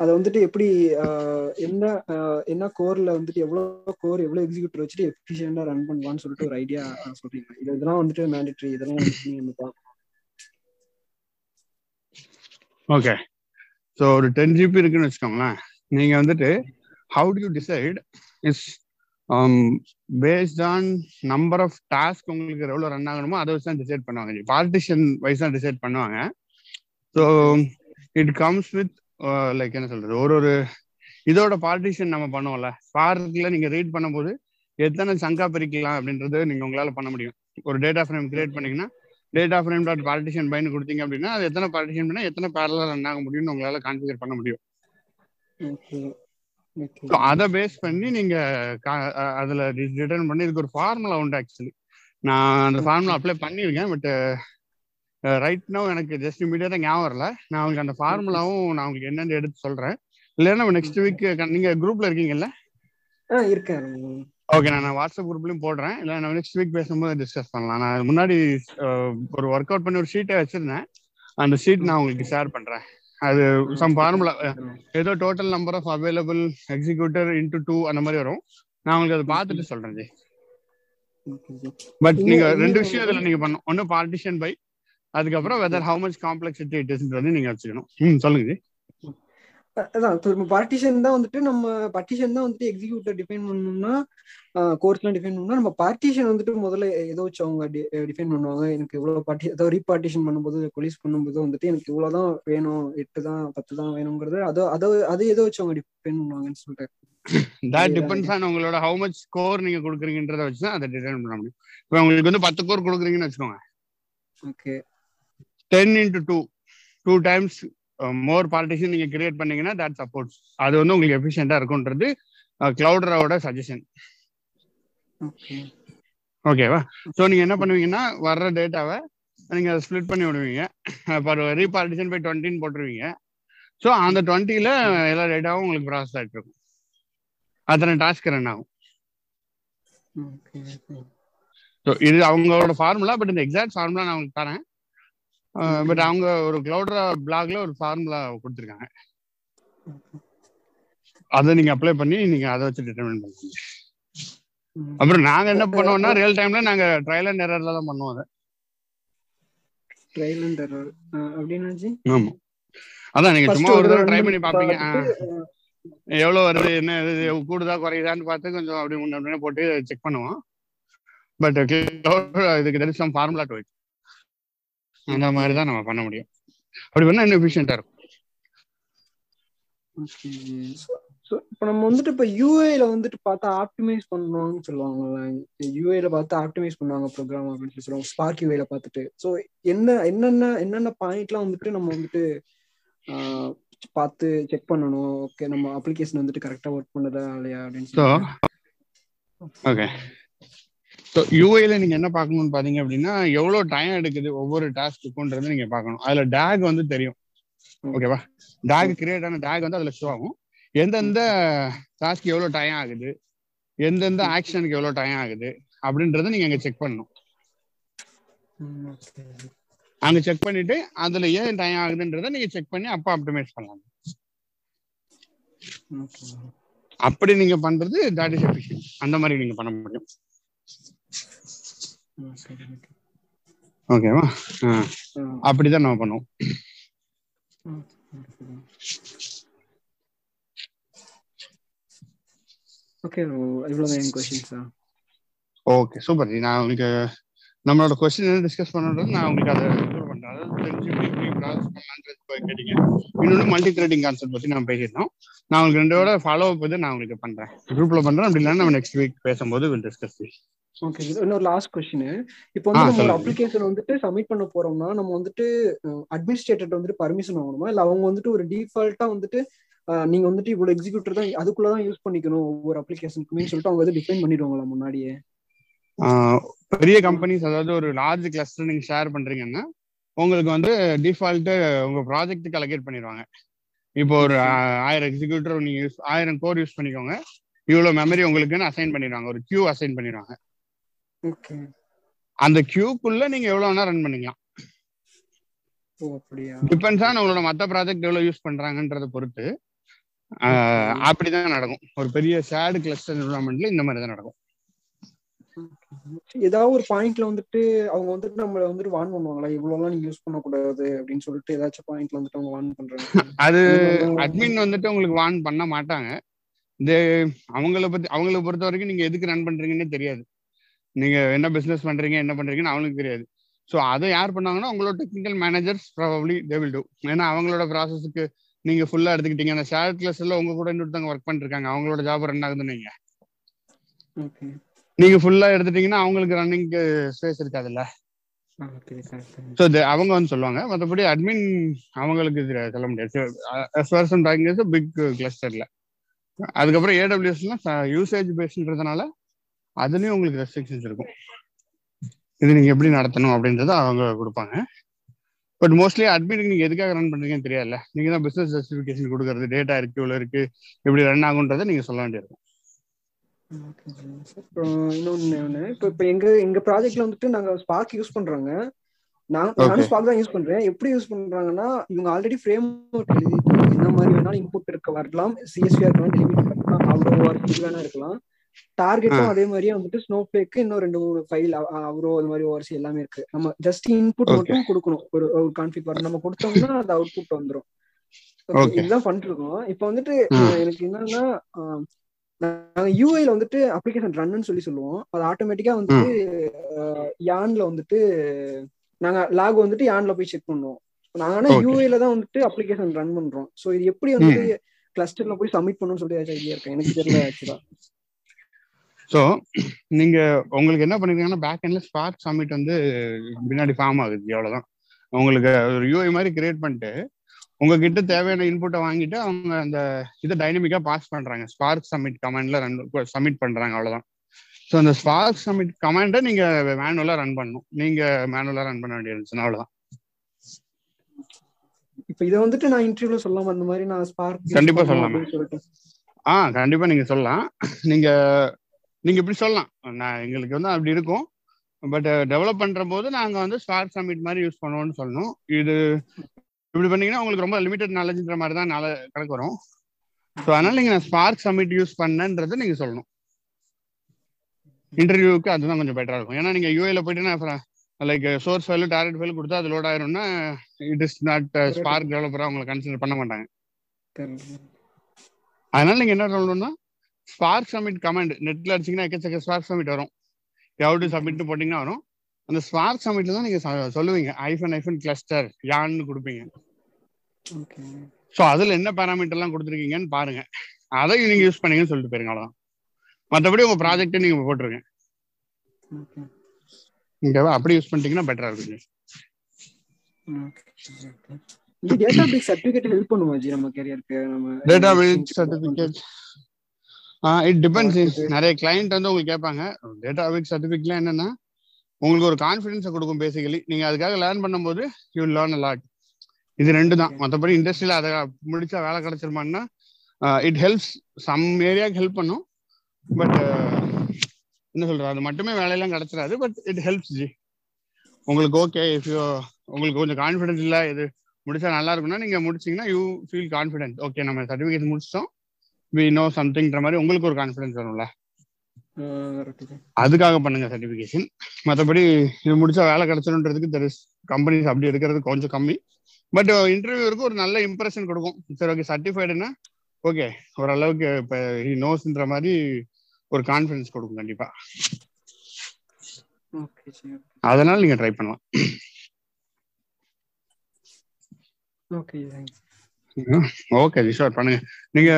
அதை வந்துட்டு எப்படி என்ன என்ன கோர்ல வந்துட்டு எவ்வளவு கோர் எவ்வளவு எக்ஸிக்யூட்டர் வச்சுட்டு எஃபிஷியண்டா ரன் பண்ணுவான்னு சொல்லிட்டு ஒரு ஐடியா சொல்றீங்க. இது இதெல்லாம் வந்துட்டு மேண்டேட்டரி இதெல்லாம் நீங்க பார்க்கணும். ஓகே ஸோ ஒரு டென் ஜிபி இருக்குன்னு வச்சுக்கோங்களேன். நீங்கள் வந்துட்டு how do you decide is based on number of task உங்களுக்கு எவ்வளோ ரன் ஆகணுமோ அதை வச்சு தான் டிசைட் பண்ணுவாங்க. பார்ட்டிஷன் வைஸ் தான் டிசைட் பண்ணுவாங்க. So it comes with like என்ன சொல்றது? ஒரு ஒரு இதோட பார்ட்டிஷன் நம்ம பண்ணுவோம்ல. ஸ்பார்க்ல நீங்கள் ரீட் பண்ணும்போது எத்தனை சங்கா பிரிக்கலாம் அப்படின்றது நீங்கள் உங்களால் பண்ண முடியும். ஒரு டேட்டா ஃப்ரேம் கிரியேட் பண்ணீங்கன்னா டேட்டா ஃப்ரேம் டாட் பார்ட்டிஷன் பைன்னு கொடுத்தீங்க அப்படின்னா அது எத்தனை பார்ட்டிஷன் பண்ணா எத்தனை பேரலா ரன் ஆக முடியும்னு உங்களால கான்ஃபிகர் பண்ண முடியும். அதை பேஸ் பண்ணி நீங்க அதுல ரிட்டர்ன் பண்ணி இதுக்கு ஒரு ஃபார்முலா உண்டு ஆக்சுவலி நான் அந்த ஃபார்முலா அப்ளை பண்ணியிருக்கேன் பட் ரைட் நோ எனக்கு ஜஸ்ட் இமீடியட்டா ஞாபகம் வரல. நான் உங்களுக்கு அந்த ஃபார்முலாவும் நான் உங்களுக்கு என்னன்னு எடுத்து சொல்றேன். இல்லைன்னா நெக்ஸ்ட் வீக் நீங்க குரூப்ல இருக்கீங்கல்ல? இருக்கேன். ஓகே நான் வாட்ஸ்அப் குரூப்லயும் போடுறேன். இல்லை நம்ம நெக்ஸ்ட் வீக் பேசும்போது டிஸ்கஸ் பண்ணலாம். நான் முன்னாடி ஒரு ஒர்க் அவுட் பண்ணி ஒரு ஷீட்டை வச்சிருந்தேன். அந்த ஷீட் நான் உங்களுக்கு ஷேர் பண்றேன். அது சம் ஃபார்முலா ஏதோ total number of available executor into two அந்த மாதிரி வரும். நான் உங்களுக்கு அதை பார்த்துட்டு சொல்றேன் ஜி. பட் நீங்க ரெண்டு விஷயம் இதுல நீங்க பண்ணணும். ஒன்னு பார்ட்டிஷன் பை அதுக்கப்புறம் whether how much complexity it இஸ்ன்றது நீங்க வச்சுக்கணும். ம் சொல்லுங்க ஜி. அதான் பார்ட்டிஷன் தான் வந்துட்டு நம்ம பார்ட்டிஷன் தான் வந்துட்டு எக்ஸிக்யூட்டர் டிஃபைன் பண்ணணும்னா கோர்ஸ்லாம் டிஃபைன் பண்ணணும்னா நம்ம பார்ட்டிஷன் வந்துட்டு முதல்ல ஏதோ வச்சு அவங்க டிஃபைன் பண்ணுவாங்க. எனக்கு இவ்வளவு பார்ட்டி அதாவது ரீபார்ட்டிஷன் பண்ணும்போது கொலிஸ் பண்ணும்போது வந்துட்டு எனக்கு இவ்வளவுதான் வேணும் எட்டு தான் பத்து தான் வேணுங்கிறது அதோ அதோ அது ஏதோ வச்சு அவங்க டிஃபைன் பண்ணுவாங்கன்னு சொல்லிட்டு தட் டிபெண்ட்ஸ் ஆன் உங்களோட ஹவு மச் ஸ்கோர் நீங்க கொடுக்குறீங்கன்றத வச்சு தான் அதை டிசைன் பண்ண முடியும். இப்போ உங்களுக்கு வந்து பத்து கோர் கொடுக்குறீங்கன்னு வச்சுக்கோங்க. Okay ten into two two times more partition நீங்க கிரியேட் பண்ணீங்கன்னா தட் சப்போர்ட்ஸ் அது வந்து உங்களுக்கு எஃபிஷியண்டா இருக்கும்ன்றது கிளவுடரோட சஜஷன் ஓகே ஓகேவா ஸோ நீங்க என்ன பண்ணுவீங்கன்னா வர்ற டேட்டாவை நீங்க ஸ்ப்ளிட் பண்ணி விடுவீங்க. இப்போ ரீபார்ட்டிஷன் போய் டுவெண்ட்டின்னு போட்டுருவீங்க. ஸோ அந்த டுவெண்ட்டில எல்லா டேட்டாவும் உங்களுக்கு ப்ராசஸ் ஆகிட்டு இருக்கும் அத்தனை டாஸ்க் ரன் ஆகும். ஓகே ஸோ இது அவங்களோட ஃபார்முலா பட் இந்த எக்ஸாக்ட் ஃபார்முலா நான் உங்களுக்கு தரேன். பட் அவங்க ஒரு கிளவுட்ரா பிளாக்ல ஒரு ஃபார்முலா கொடுத்துருக்காங்க. அதை நீங்க அப்ளை பண்ணி நீங்க அதை வச்சு டிட்டர்மின் பண்ணுவீங்க அப்புறம் நாங்க என்ன பண்ணுவோம்னா ரியல் டைம்ல நாங்க ட்ரையல் அண்ட் எரர்ல தான் பண்ணுவோம் அதை. ட்ரையல் அண்ட் எரர் அப்படின்னு ஆமா. அதான் நீங்க சும்மா ஒரு தடவை ட்ரை பண்ணி பாப்பீங்க. எவ்வளவு வருது என்ன கூடுதா குறையுதான்னு பார்த்து கொஞ்சம் அப்படி முன்ன போட்டு செக் பண்ணுவோம். பட் இதுக்கு தெரி சம் ஃபார்முலா டு இட் அந்த மாதிரி தான் நம்ம பண்ண முடியும். அப்படி பண்ணா இன்னும் எஃபிஷியண்டா இருக்கும். இப்போ நம்ம வந்துட்டு இப்போ யூஏல வந்துட்டு பார்த்தா ஆப்டிமைஸ் பண்ணுவாங்கன்னு சொல்லுவாங்கல்ல. யூஏல பார்த்து ஆப்டிமைஸ் பண்ணுவாங்க ப்ரோக்ராம் அப்படின்னு சொல்லி சொல்லுவாங்க ஸ்பார்க் யூஏல பார்த்துட்டு. ஸோ என்ன என்னென்ன என்னென்ன பாயிண்ட்லாம் வந்துட்டு நம்ம வந்துட்டு பார்த்து செக் பண்ணணும்? ஓகே நம்ம அப்ளிகேஷன் வந்துட்டு கரெக்டா ஒர்க் பண்ணுதா இல்லையா அப்படின்னு சொல்லி ஓகே ஸோ யூஏல நீங்க என்ன பார்க்கணும்னு பாத்தீங்க அப்படின்னா எவ்வளவு டைம் எடுக்குது ஒவ்வொரு டாஸ்க்குன்றது நீங்க பார்க்கணும். அதுல டேக் வந்து தெரியும். ஓகேவா டேக் கிரியேட் ஆன டேக் வந்து அதுல ஷோ ஆகும். எந்தெந்த டாஸ்க் எவ்வளவு டைம் ஆகுது? எந்தெந்த ஆக்ஷனுக்கு எவ்வளவு டைம் ஆகுது? அப்படின்றத நீங்க அங்க செக் பண்ணணும். அங்க செக் பண்ணிட்டு அதுல ஏன் டைம் ஆகுதுன்றத நீங்க செக் பண்ணி அப்ப ஆப்டிமைஸ் பண்ணலாம். அப்படி நீங்க பண்றது தட் இஸ் எஃபிஷியன்ட் அந்த மாதிரி நீங்க பண்ண முடியும். ஓகேவா? அப்படிதான் நம்ம பண்ணுவோம். ஓகே இவ்வளவுதான் என் கொஸ்டின்ஸா ஓகே சூப்பர். நான் உங்களுக்கு நம்மளோட கொஸ்டின் என்ன டிஸ்கஸ் பண்ணணும் நான் உங்களுக்கு அதை இம்ப்ரூவ் பண்றேன். அதாவது தெரிஞ்சு எப்படி எப்படி ப்ராசஸ் பண்ணலான்றது போய் கேட்டீங்க. இன்னொன்று மல்டி த்ரெடிங் கான்செப்ட் பத்தி நம்ம பேசியிருந்தோம். நான் உங்களுக்கு ரெண்டோட ஃபாலோ அப் வந்து நான் உங்களுக்கு பண்றேன். குரூப்ல பண்றேன். அப்படி இல்லைன்னா நம்ம நெக்ஸ்ட் வீக் பேசும்போது வில் டிஸ்கஸ் ஓகே இன்னொரு லாஸ்ட் கொஸ்டின் இப்போ வந்து நம்ம. அப்ளிகேஷன் வந்துட்டு சப்மிட் பண்ண போறோம்னா நம்ம வந்துட்டு அட்மினிஸ்ட்ரேட்டர் வந்துட்டு பர்மிஷன் வாங்கணுமா? இல்ல அவங்க வந்துட்டு ஒரு டிஃபால்ட்டா வந்துட்டு நீங்க வந்துட்டு இவ்வளவு எக்ஸிக்யூட்டர் தான் அதுக்குள்ளதான் யூஸ் பண்ணிக்கணும் ஒவ்வொரு அப்ளிகேஷனுக்குமே சொல்லிட்டு அவங்க வந்து டிஃபைன் பண்ணிடுவாங்களா முன்னாடியே? பெரிய கம்பெனிஸ் அதாவது ஒரு லார்ஜ் கிளஸ்டர் நீங்க ஷேர் பண்றீங்கன்னா உங்களுக்கு வந்து டிஃபால்ட்டு உங்க ப்ராஜெக்ட்டுக்கு அலகேட் பண்ணிடுவாங்க. இப்போ ஒரு ஆயிரம் எக்ஸிக்யூட்டர் நீங்க யூஸ் ஆயிரம் கோர் யூஸ் பண்ணிக்கோங்க. இவ்வளவு மெமரி உங்களுக்குன்னு அசைன் பண்ணிடுவாங்க. ஒரு கியூ அசைன் பண்ணிடுவாங்க. அந்த கியூக்குள்ள நீங்க எவ்வளவு வேணா ரன் பண்ணிக்கலாம். டிபெண்ட்ஸ் ஆன் உங்களோட மத்த ப்ராஜெக்ட் எவ்வளவு யூஸ் பண்றாங்கன்றத பொறுத்து அப்படிதான் நடக்கும். ஒரு பெரிய ஷேர்டு கிளஸ்டர் என்விரான்மெண்ட்ல இந்த மாதிரி தான் நடக்கும் ஏதாவது ஒரு பாயிண்ட்ல வந்துட்டு அவங்க வந்துட்டு நம்மள வந்துட்டு வார்ன் பண்ணுவாங்களா? இவ்வளவுலாம் நீங்க யூஸ் பண்ணக்கூடாது அப்படின்னு சொல்லிட்டு ஏதாச்சும் பாயிண்ட்ல வந்துட்டு அவங்க வார்ன் பண்றாங்க. அது அட்மின் வந்துட்டு உங்களுக்கு வார்ன் பண்ண மாட்டாங்க. இது அவங்கள பத்தி அவங்கள பொறுத்த வரைக்கும் நீங்க எதுக்கு ரன் பண்றீங்கன்னே தெரியாது. நீங்க என்ன பிசினஸ் பண்றீங்க என்ன பண்றீங்கன்னு அவங்களுக்கு தெரியாது. ஸோ அதை யார் பண்ணாங்கன்னா உங்களோட technical managers probably they will do ஏன்னா அவங்களோட ப்ராசஸ்க்கு நீங்க ஃபுல்லா எடுத்துக்கிட்டீங்க. அந்த ஷேர் கிளாஸ்ல உங்க கூட இன்னொருத்தவங்க ஒர்க் பண்ணிருக்காங்க. அவங்களோட ஜாப் ரன் ஆகுதுன்னு வைங்க. ஓகே நீங்க ஃபுல்லா எடுத்துட்டீங்கன்னா அவங்களுக்கு ரன்னிங்க்கு ஸ்பேஸ் இருக்காதுல்ல. ஸோ அவங்க வந்து சொல்லுவாங்க. மற்றபடி அட்மின் அவங்களுக்கு சொல்ல முடியாது. பிக் கிளஸ்டர்ல அதுக்கப்புறம் ஏடபிள்யூஎஸ்லாம் யூசேஜ் பேஸ்ன்றதுனால அதுலயும் உங்களுக்கு ரெஸ்ட்ரிக்ஷன்ஸ் இருக்கும். இது நீங்க எப்படி நடத்தணும் அப்படின்றத அவங்க கொடுப்பாங்க. பட் மோஸ்ட்லி அட்மினுக்கு நீங்க எதுக்காக ரன் பண்றீங்கன்னு தெரியாதுல்ல? நீங்க தான் பிசினஸ் ஜஸ்டிஃபிகேஷன் கொடுக்கறது டேட்டா இருக்கு இவ்வளவு இருக்கு எப்படி ரன் ஆகுன்றதை நீங்க சொல்ல வேண்டியிருக்கும். இன்னொன்னு இப்போ இப்போ எங்க எங்க ப்ராஜெக்ட்ல வந்துட்டு நாங்க ஸ்பார்க் யூஸ் பண்றோங்க. நான். நானும் ஸ்பார்க் தான் யூஸ் பண்றேன். எப்படி யூஸ் பண்றாங்கன்னா இவங்க ஆல்ரெடி ஃப்ரேம் என்ன மாதிரி வேணாலும் இன்புட் இருக்க வரலாம். சிஎஸ்வி இருக்கலாம் டெலிமிட் இருக்கலாம் அவ்வளோ வேணா இருக்கலாம். டார்கெட்டும் அதே மாதிரியே வந்துட்டு ஸ்னோ பிளேக்கு இன்னும் ரெண்டு மூணு ஃபைல் அவரோ அது மாதிரி ஓவர்சி எல்லாமே இருக்கு. நம்ம ஜஸ்ட் இன்புட். மட்டும் கொடுக்கணும். ஒரு ஒரு கான்ஃபிக் வரும் நம்ம கொடுத்தோம்னா அது அவுட்புட் Okay. இதுதான் பண்ணிட்டு இருக்கோம் இப்போ வந்துட்டு எனக்கு என்னன்னா நாங்க யூஐல வந்துட்டு அப்ளிகேஷன் ரன்னு சொல்லி சொல்லுவோம். அது ஆட்டோமேட்டிக்கா வந்துட்டு யான்ல வந்துட்டு நாங்க லாக் வந்துட்டு யான்ல போய் செக் பண்ணுவோம். நாங்க ஆனா. யூஐல தான் வந்துட்டு அப்ளிகேஷன் ரன் பண்றோம். சோ இது எப்படி வந்துட்டு கிளஸ்டர்ல போய் சப்மிட் பண்ணணும்னு சொல்லி ஐடியா இருக்கேன் எனக்கு தெரியல ஆக்சுவலா ஸோ நீங்க உங்களுக்கு என்ன பண்ணிருக்கீங்கன்னா பேக் எண்ட்ல ஸ்பார்க் சப்மிட் வந்து பின்னாடி ஃபார்ம் ஆகுது அவ்வளவுதான் உங்களுக்கு ஒரு யூஐ மாதிரி கிரியேட் பண்ணிட்டு உங்ககிட்ட தேவையான இன்புட்டை வாங்கிட்டு அவங்க அந்த இதை டைனமிக்கா பாஸ் பண்றாங்க. ஸ்பார்க் சப்மிட் கமாண்ட்ல ரன் சப்மிட் பண்றாங்க அவ்வளவுதான். ஸோ அந்த ஸ்பார்க் சப்மிட் கமாண்டை நீங்க மேனுவலா ரன் பண்ணணும். நீங்க மேனுவலா ரன் பண்ண வேண்டியிருந்துச்சுன்னா அவ்வளவுதான். இப்போ இதை வந்துட்டு நான் இன்டர்வியூல சொல்லாம அந்த மாதிரி நான் ஸ்பார்க் கண்டிப்பா சொல்லலாமே. ஆ கண்டிப்பா நீங்க சொல்லலாம். நீங்க நீங்க இப்படி சொல்லலாம். நான் எங்களுக்கு வந்து அப்படி இருக்கும். பட் டெவலப் பண்ற போது நாங்க வந்து ஸ்பார்க் சப்மிட் மாதிரி யூஸ் பண்ணுவோம்னு சொல்லணும் இது இப்படி பண்ணீங்கன்னா உங்களுக்கு ரொம்ப லிமிடெட் நாலேஜ்ன்ற மாதிரி தான் நாளை கணக்கு வரும். ஸோ அதனால நீங்க நான் ஸ்பார்க் சப்மிட் யூஸ் பண்ணன்றதை நீங்க சொல்லணும். இன்டர்வியூக்கு அதுதான் கொஞ்சம் பெட்டரா இருக்கும். ஏன்னா நீங்க யூஏல போயிட்டு நான் like source file target file கொடுத்தா அது லோட் ஆயிரும்னா இட் இஸ் நாட் ஸ்பார்க் டெவலப்பரா உங்களை கன்சிடர் பண்ண மாட்டாங்க. அதனால நீங்க என்ன சொல்லணும்னா ஸ்பார்க் சப்மிட் கமெண்ட் நெட்ல அடிச்சீங்கன்னா எக்கச்சக்க ஸ்பார்க் சப்மிட் வரும். எவ்வளோ டு சப்மிட் போட்டீங்கன்னா வரும். அந்த ஸ்பார்க் சப்மிட்ல தான் நீங்க சொ- சொல்லுவீங்க. ஐஃபன் ஐஃபன் கிளஸ்டர் யான்னு கொடுப்பீங்க. ஸோ அதுல என்ன பேராமீட்டர் எல்லாம் கொடுத்துருக்கீங்கன்னு பாருங்க. அதை நீங்க யூஸ் பண்ணீங்கன்னு சொல்லிட்டு போயிருங்க அவ்வளவுதான். மற்றபடி உங்க ப்ராஜெக்ட் நீங்க போட்டுருங்க. ஓகேவா அப்படி யூஸ் பண்ணிட்டீங்கன்னா பெட்டரா இருக்கும். இந்த டேட்டா பேஸ் சர்டிபிகேட் ஹெல்ப் பண்ணுமா ஜி நம்ம கரியருக்கு நம்ம database certificate it depends நிறைய கிளைண்ட் வந்து உங்களுக்கு கேட்பாங்க டேட்டா பேஸ் சர்டிபிகேட்லாம் என்னன்னா உங்களுக்கு ஒரு கான்ஃபிடன்ஸை கொடுக்கும் பேசிக்கலி நீங்க அதுக்காக லேர்ன் பண்ணும்போது யூ லேர்ன் அ லாட் இது ரெண்டு தான். மற்றபடி இண்டஸ்ட்ரியில அதை முடிச்சா வேலை கிடைச்சிருமான்னா இட் ஹெல்ப்ஸ் சம் ஏரியாவுக்கு ஹெல்ப் பண்ணும். பட் என்ன சொல்றது? அது மட்டுமே வேலையெல்லாம் கிடைச்சிடாது பட் இட் ஹெல்ப்ஸ் ஜி உங்களுக்கு ஓகே இஃப் யூ உங்களுக்கு கொஞ்சம் கான்ஃபிடன்ஸ் இல்லை இது முடிச்சா நல்லா இருக்கும்னா நீங்க முடிச்சீங்கன்னா யூ ஃபீல் கான்ஃபிடென்ட் ஓகே நம்ம சர்டிஃபிகேட் முடிச்சிட்டோம். வி நோ சம்திங்ன்ற மாதிரி உங்களுக்கு ஒரு கான்ஃபிடன்ஸ் வரும்ல. அதுக்காக பண்ணுங்க சர்டிஃபிகேஷன் மற்றபடி இது முடிச்சா வேலை கிடைச்சிடும்ன்றதுக்கு தெரி கம்பெனிஸ் அப்படி எடுக்கிறது கொஞ்சம் கம்மி. பட் இன்டர்வியூருக்கு ஒரு நல்ல இம்ப்ரெஷன் கொடுக்கும். சரி ஓகே சர்டிஃபைடுனா ஓகே ஓரளவுக்கு இப்போ நோஸ்ன்ற மாதிரி ஒரு கான்ஃபிடன்ஸ் கொடுக்கும் கண்டிப்பா. அதனால நீங்க ட்ரை பண்ணலாம். ஓகே ஓகே ஷோர் பண்ணுங்க. நீங்க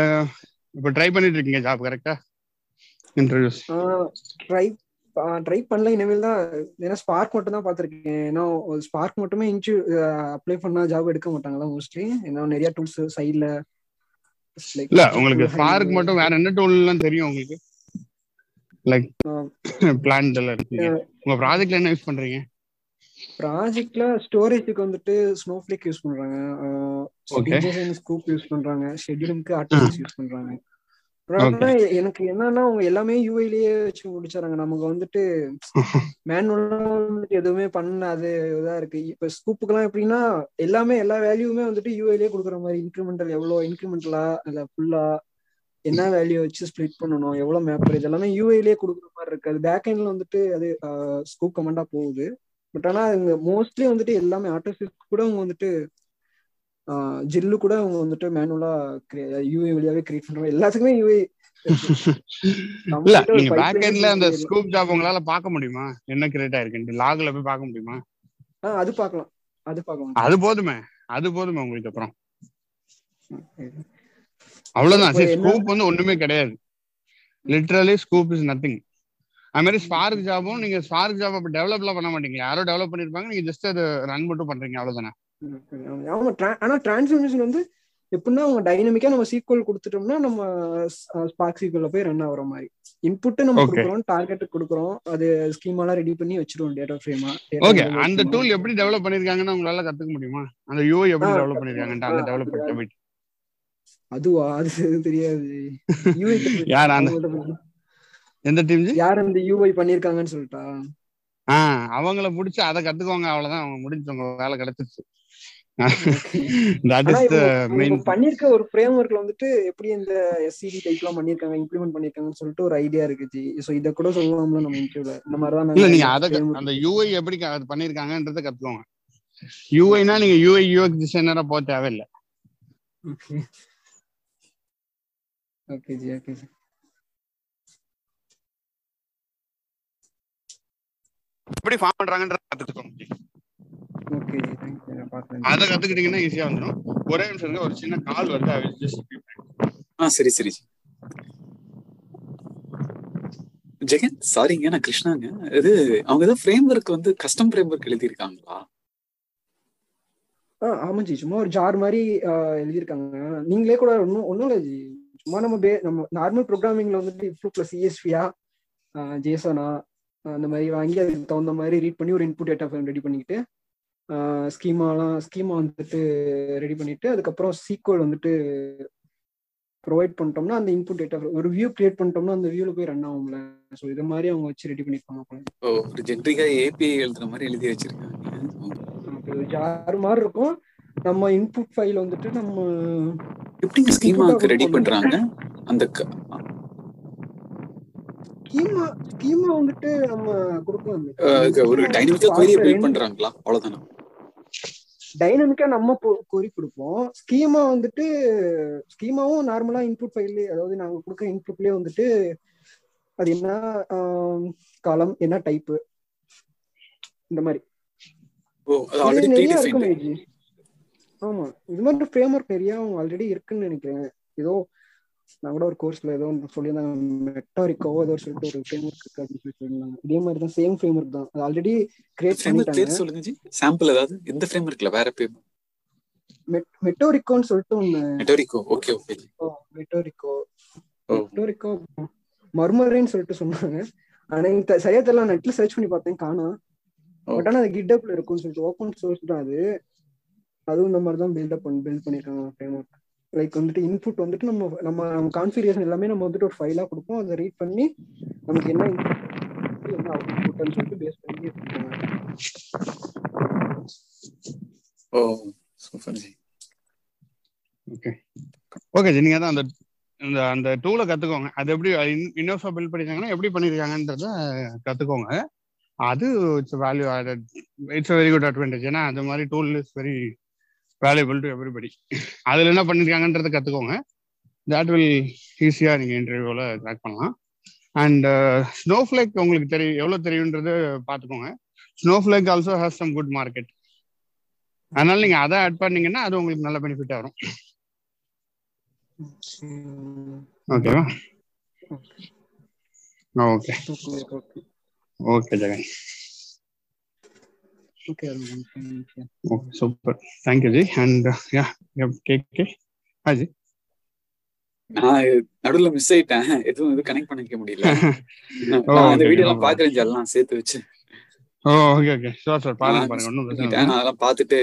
இப்போ ட்ரை பண்ணிட்டு இருக்கீங்க ஜாப் கரெக்டா இன்டர்வியூஸ் ட்ரை ட்ரை பண்ணல. இனிமேல் தான் ஏன்னா ஸ்பார்க் மட்டும் தான் பார்த்துருக்கேன். ஏன்னா ஸ்பார்க் மட்டுமே இன்ச்சு அப்ளை பண்ணா ஜாப் எடுக்க மாட்டாங்களா மோஸ்ட்லி ஏன்னா நிறைய டூல்ஸ் சைட்ல இல்ல உங்களுக்கு ஸ்பார்க் மட்டும் வேற என்ன டூல்லாம் தெரியும் உங்களுக்கு? லைக் பிளான் உங்க ப்ராஜெக்ட்ல என்ன யூஸ் பண்றீங்க? ப்ராஜெக்ட்ல ஸ்டோரேஜுக்கு வந்துட்டு ஸ்னோஃப்ளேக் யூஸ் பண்றாங்க. ஸ்கூப் யூஸ் பண்றாங்க. ஷெட்யூலிங்க்கு ஆர்டிஃபிஸ் யூஸ் பண்றாங்க. எனக்கு என்னன்னா அவங்க எல்லாமே யூஐலயே வச்சு முடிச்சாங்க நமக்கு வந்துட்டு மேனுவலா வந்துட்டு எதுவுமே பண்ணாது இதா இருக்கு. இப்ப ஸ்கூப்புக்கெல்லாம் எப்படின்னா எல்லாமே எல்லா வேல்யூமே வந்துட்டு யூஐலயே கொடுக்குற மாதிரி இன்க்ரிமெண்டல் எவ்வளவு இன்க்ரிமெண்டலா இல்ல ஃபுல்லா என்ன வேல்யூ வச்சு ஸ்ப்ளிட் பண்ணணும் எவ்வளவு மேப்பர் இது எல்லாமே யூஐலயே கொடுக்குற மாதிரி இருக்கு. அது பேக் எண்ட்ல வந்துட்டு அது ஸ்கூப் கமெண்டா போகுது. பட் ஆனா இங்க மோஸ்ட்லி வந்துட்டு எல்லாமே ஆட்டோசிஸ் கூட அவங்க வந்துட்டு ஜில்லு கூட அவங்க வந்துட்டு மேனுவலா யூஐ வழியாவே கிரியேட் பண்றாங்க எல்லாத்துக்குமே யூஐ இல்ல நீங்க பேக் எண்ட்ல அந்த ஸ்கூப் ஜாப் உங்களால பார்க்க முடியுமா? என்ன கிரியேட் ஆயிருக்குன்னு லாக்ல போய் பார்க்க முடியுமா? அது பார்க்கலாம். அது பார்க்கலாம் அது போதுமே அது போதுமே உங்களுக்கு அப்புறம். அவ்வளவுதான். சரி ஸ்கூப் வந்து ஒண்ணுமே கிடையாது. லிட்ரலி ஸ்கூப் இஸ் நத்திங் அது மாதிரி ஸ்பார்க் ஜாபும் நீங்க ஸ்பார்க் ஜாப் அப்ப டெவலப்லாம் பண்ண மாட்டீங்க யாரோ டெவலப் பண்ணிருப்பாங்க நீங்க ஜஸ்ட் அது ரன் மட்டும் பண்றீங்க அவ்வளவுதானே? ஆமா ஆனா டிரான்ஸ்ஃபர்மேஷன் வந்து எப்படின்னா அவங்க டைனமிக்கா நம்ம சீக்வல் கொடுத்துட்டோம்னா நம்ம ஸ்பார்க் சீக்வல்ல போய் ரன் ஆகுற மாதிரி. இன்புட் நம்ம கொடுக்குறோம் டார்கெட் கொடுக்குறோம். அது ஸ்கீமாலாம் ரெடி பண்ணி வச்சிருவோம் டேட்டா ஃப்ரேமா ஓகே அந்த டூல் எப்படி டெவலப் பண்ணிருக்காங்கன்னு உங்களால கத்துக்க முடியுமா? அந்த யூஐ எப்படி டெவலப் பண்ணிருக்காங்கன்ட்டு அந்த டெவலப்பர் போயிட்டு. அதுவா? அது தெரியாது. யார் அந்த எந்த டீம் யார் அந்த யூஐ பண்ணிருக்காங்கன்னு சொல்லிட்டா. ஆஹ் அவங்கள புடிச்சு அதை கத்துக்குவாங்க அவ்வளவுதான். அவங்க முடிஞ்சு உங்க வேலை கிடைச்சிருச்சு. பண்ணிருக்க ஒரு ஃப்ரேம் ஒர்க்ல வந்துட்டு எப்படி இந்த எஸ்சிடி டைப்லாம் பண்ணிருக்காங்க இம்ப்ளிமெண்ட் பண்ணிருக்காங்கன்னு சொல்லிட்டு ஒரு ஐடியா இருக்கு சோ இத கூட சொல்லலாம்ல நம்ம இன்டர்வியூல இந்த மாதிரி தான் இல்ல நீங்க அத அந்த யூஐ எப்படி அது பண்ணிருக்காங்கன்றத கத்துக்கோங்க. யூஐனா நீங்க யூஐ யூஎக்ஸ் டிசைனரா போக தேவையில்லை. Okay okay ji okay ji எப்படி ஃபார்ம் பண்றாங்கன்றத கத்துக்கோங்க அதை கத்துக்கிட்டீங்கன்னா ஈஸியா வந்துடும் ஒரே நிமிஷம் ஒரு சின்ன கால் வருது I will just keep it. ஆ சரி சரி. ஜெகன் சாரிங்க நான் கிருஷ்ணாங்க. இது அவங்க ஏதோ ஃப்ரேம் ஒர்க் வந்து கஸ்டம் ஃப்ரேம் ஒர்க் எழுதியிருக்காங்களா? ஆ ஆமா ஜி. சும்மா ஒரு ஜார் மாதிரி எழுதியிருக்காங்க. நீங்களே கூட ஒன்றும் ஒன்றும் இல்லை ஜி. சும்மா நம்ம பே நம்ம நார்மல் ப்ரோக்ராமிங்ல வந்துட்டு இப்போ ப்ளஸ் சிஎஸ்பியா ஜேசனா அந்த மாதிரி வாங்கி அதுக்கு தகுந்த மாதிரி ரீட் பண்ணி ஒரு இன்புட் டேட்டா ஃப்ரேம் ரெடி பண்ணிக்கிட்டு ஸ்கீமாலாம் ஸ்கீமா வந்துட்டு ரெடி பண்ணிட்டு அதுக்கப்புறம் சீக்வல் வந்துட்டு ப்ரொவைட் பண்ணிட்டோம்னா அந்த இன்புட் டேட்டா ஒரு வியூ கிரியேட் பண்ணிட்டோம்னா அந்த வியூல போய் ரன் ஆகும்ல. ஸோ இது மாதிரி அவங்க வச்சு ரெடி பண்ணிருப்பாங்க ஓ ஒரு ஜென்ரிக்கா ஏபிஐ எழுதுற மாதிரி எழுதி வச்சிருக்காங்க. ஜார் மாதிரி இருக்கும். நம்ம இன்புட் ஃபைல் வந்துட்டு நம்ம எப்படிங்க ஸ்கீமாக்கு ரெடி பண்றாங்க? அந்த ஸ்கீமா ஸ்கீமா வந்துட்டு நம்ம கொடுக்கலாம் ஒரு டைனமிக்கா கொரி பில்ட் பண்றாங்களா? அவ்வளவுதானா? டைனமிக்கா நம்ம கொரி கொடுப்போம். ஸ்கீமா வந்துட்டு ஸ்கீமாவும் நார்மலா இன்புட் ஃபைல்லே அதாவது நாங்க கொடுக்குற இன்புட்லயே வந்துட்டு அது என்ன காலம் என்ன டைப் இந்த மாதிரி. நிறைய ஆமா. இது மாதிரி ஃப்ரேம் ஒர்க் நிறைய அவங்க ஆல்ரெடி இருக்குன்னு நினைக்கிறேன். ஏதோ நான் கூட ஒரு கோர்ஸ்ல ஏதோ ஒன்று சொல்லியிருந்தாங்க மெட்டாரிக்கோ ஏதோ சொல்லிட்டு ஒரு ஃப்ரேம் ஒர்க் இருக்கு அப்படின்னு சொல்லி சொல்லியிருந்தாங்க. இதே மாதிரி தான் சேம் ஃப்ரேம் ஒர்க் தான். அது ஆல்ரெடி கிரியேட் ஃப்ரேம் பண்ணிட்டாங்க. சொல்லுங்க ஜி. சாம்பிள் ஏதாவது? எந்த ஃப்ரேம் ஒர்க்ல வேற பேர் மெட்டோரிக்கோன்னு சொல்லிட்டு ஒன்று நெட்டோரிக்கோ ஓகே ஓகே மெட்டோரிக்கோ. மெட்டோரிக்கோ மர்மரேன்னு சொல்லிட்டு சொன்னாங்க. ஆனா எனக்கு சரியா தெரியல. நெட்ல சர்ச் பண்ணி பார்த்தேன் காணோம். பட் ஆனா அது கிட்டப்ல இருக்கும்னு சொல்லிட்டு ஓப்பன் சோர்ஸ் தான் அது. அதுவும் இந்த மாதிரி தான் பில்டப் பண்ணி பில்ட் பண்ணிருக்காங்க ஃப்ரேம் ஒர்க் லைக் வந்துட்டு இன்புட் வந்துட்டு நம்ம நம்ம நம்ம கான்ஃபிகரேஷன் எல்லாமே நம்ம வந்துட்டு ஒரு ஃபைலா கொடுப்போம். அதை ரீட் பண்ணி நமக்கு என்ன input என்ன அவுட்புட்னு சொல்லிட்டு பேஸ் பண்ணி. ஓ super ji okay okay ji நீங்க தான் அந்த இந்த அந்த டூலை கத்துக்கோங்க. அது எப்படி இன்னோஃபா பில்ட் பண்ணிருக்காங்கன்னா எப்படி பண்ணிருக்காங்கன்றத கத்துக்கோங்க. அது it's value added it's very good advantage ஏன்னா அந்த மாதிரி tool is very valuable to everybody அதில் என்ன பண்ணிருக்காங்கன்றத கத்துக்கோங்க. தட் வில் ஈஸியா நீங்க இன்டர்வியூல கிராக் பண்ணலாம். அண்ட் ஸ்னோஃப்ளேக் உங்களுக்கு தெரியும் எவ்வளவு தெரியுன்றது பார்த்துக்கோங்க Snowflake also has some good market அதனால நீங்க அதை ஆட் பண்ணீங்கன்னா அது உங்களுக்கு நல்ல பெனிஃபிட் வரும். ஓகேவா okay okay, okay. Okay Jagan. Okay, Arun, thank you. Okay super thank you ji and yeah cake கே ஹாஜி நான் நடுவுல மிஸ் ஆயிட்டேன். எதுவும் இது கனெக்ட் பண்ணிக்க முடியல. நான் அந்த okay, வீடியோ எல்லாம் பாக்குறேன் எல்லாம் சேர்த்து வச்சு. ஓ ஓகே ஓகே ஷோர் சார் பாருங்க பாருங்க. miss பிரச்சனை. இல்லை. நான் அதெல்லாம் பார்த்துட்டு.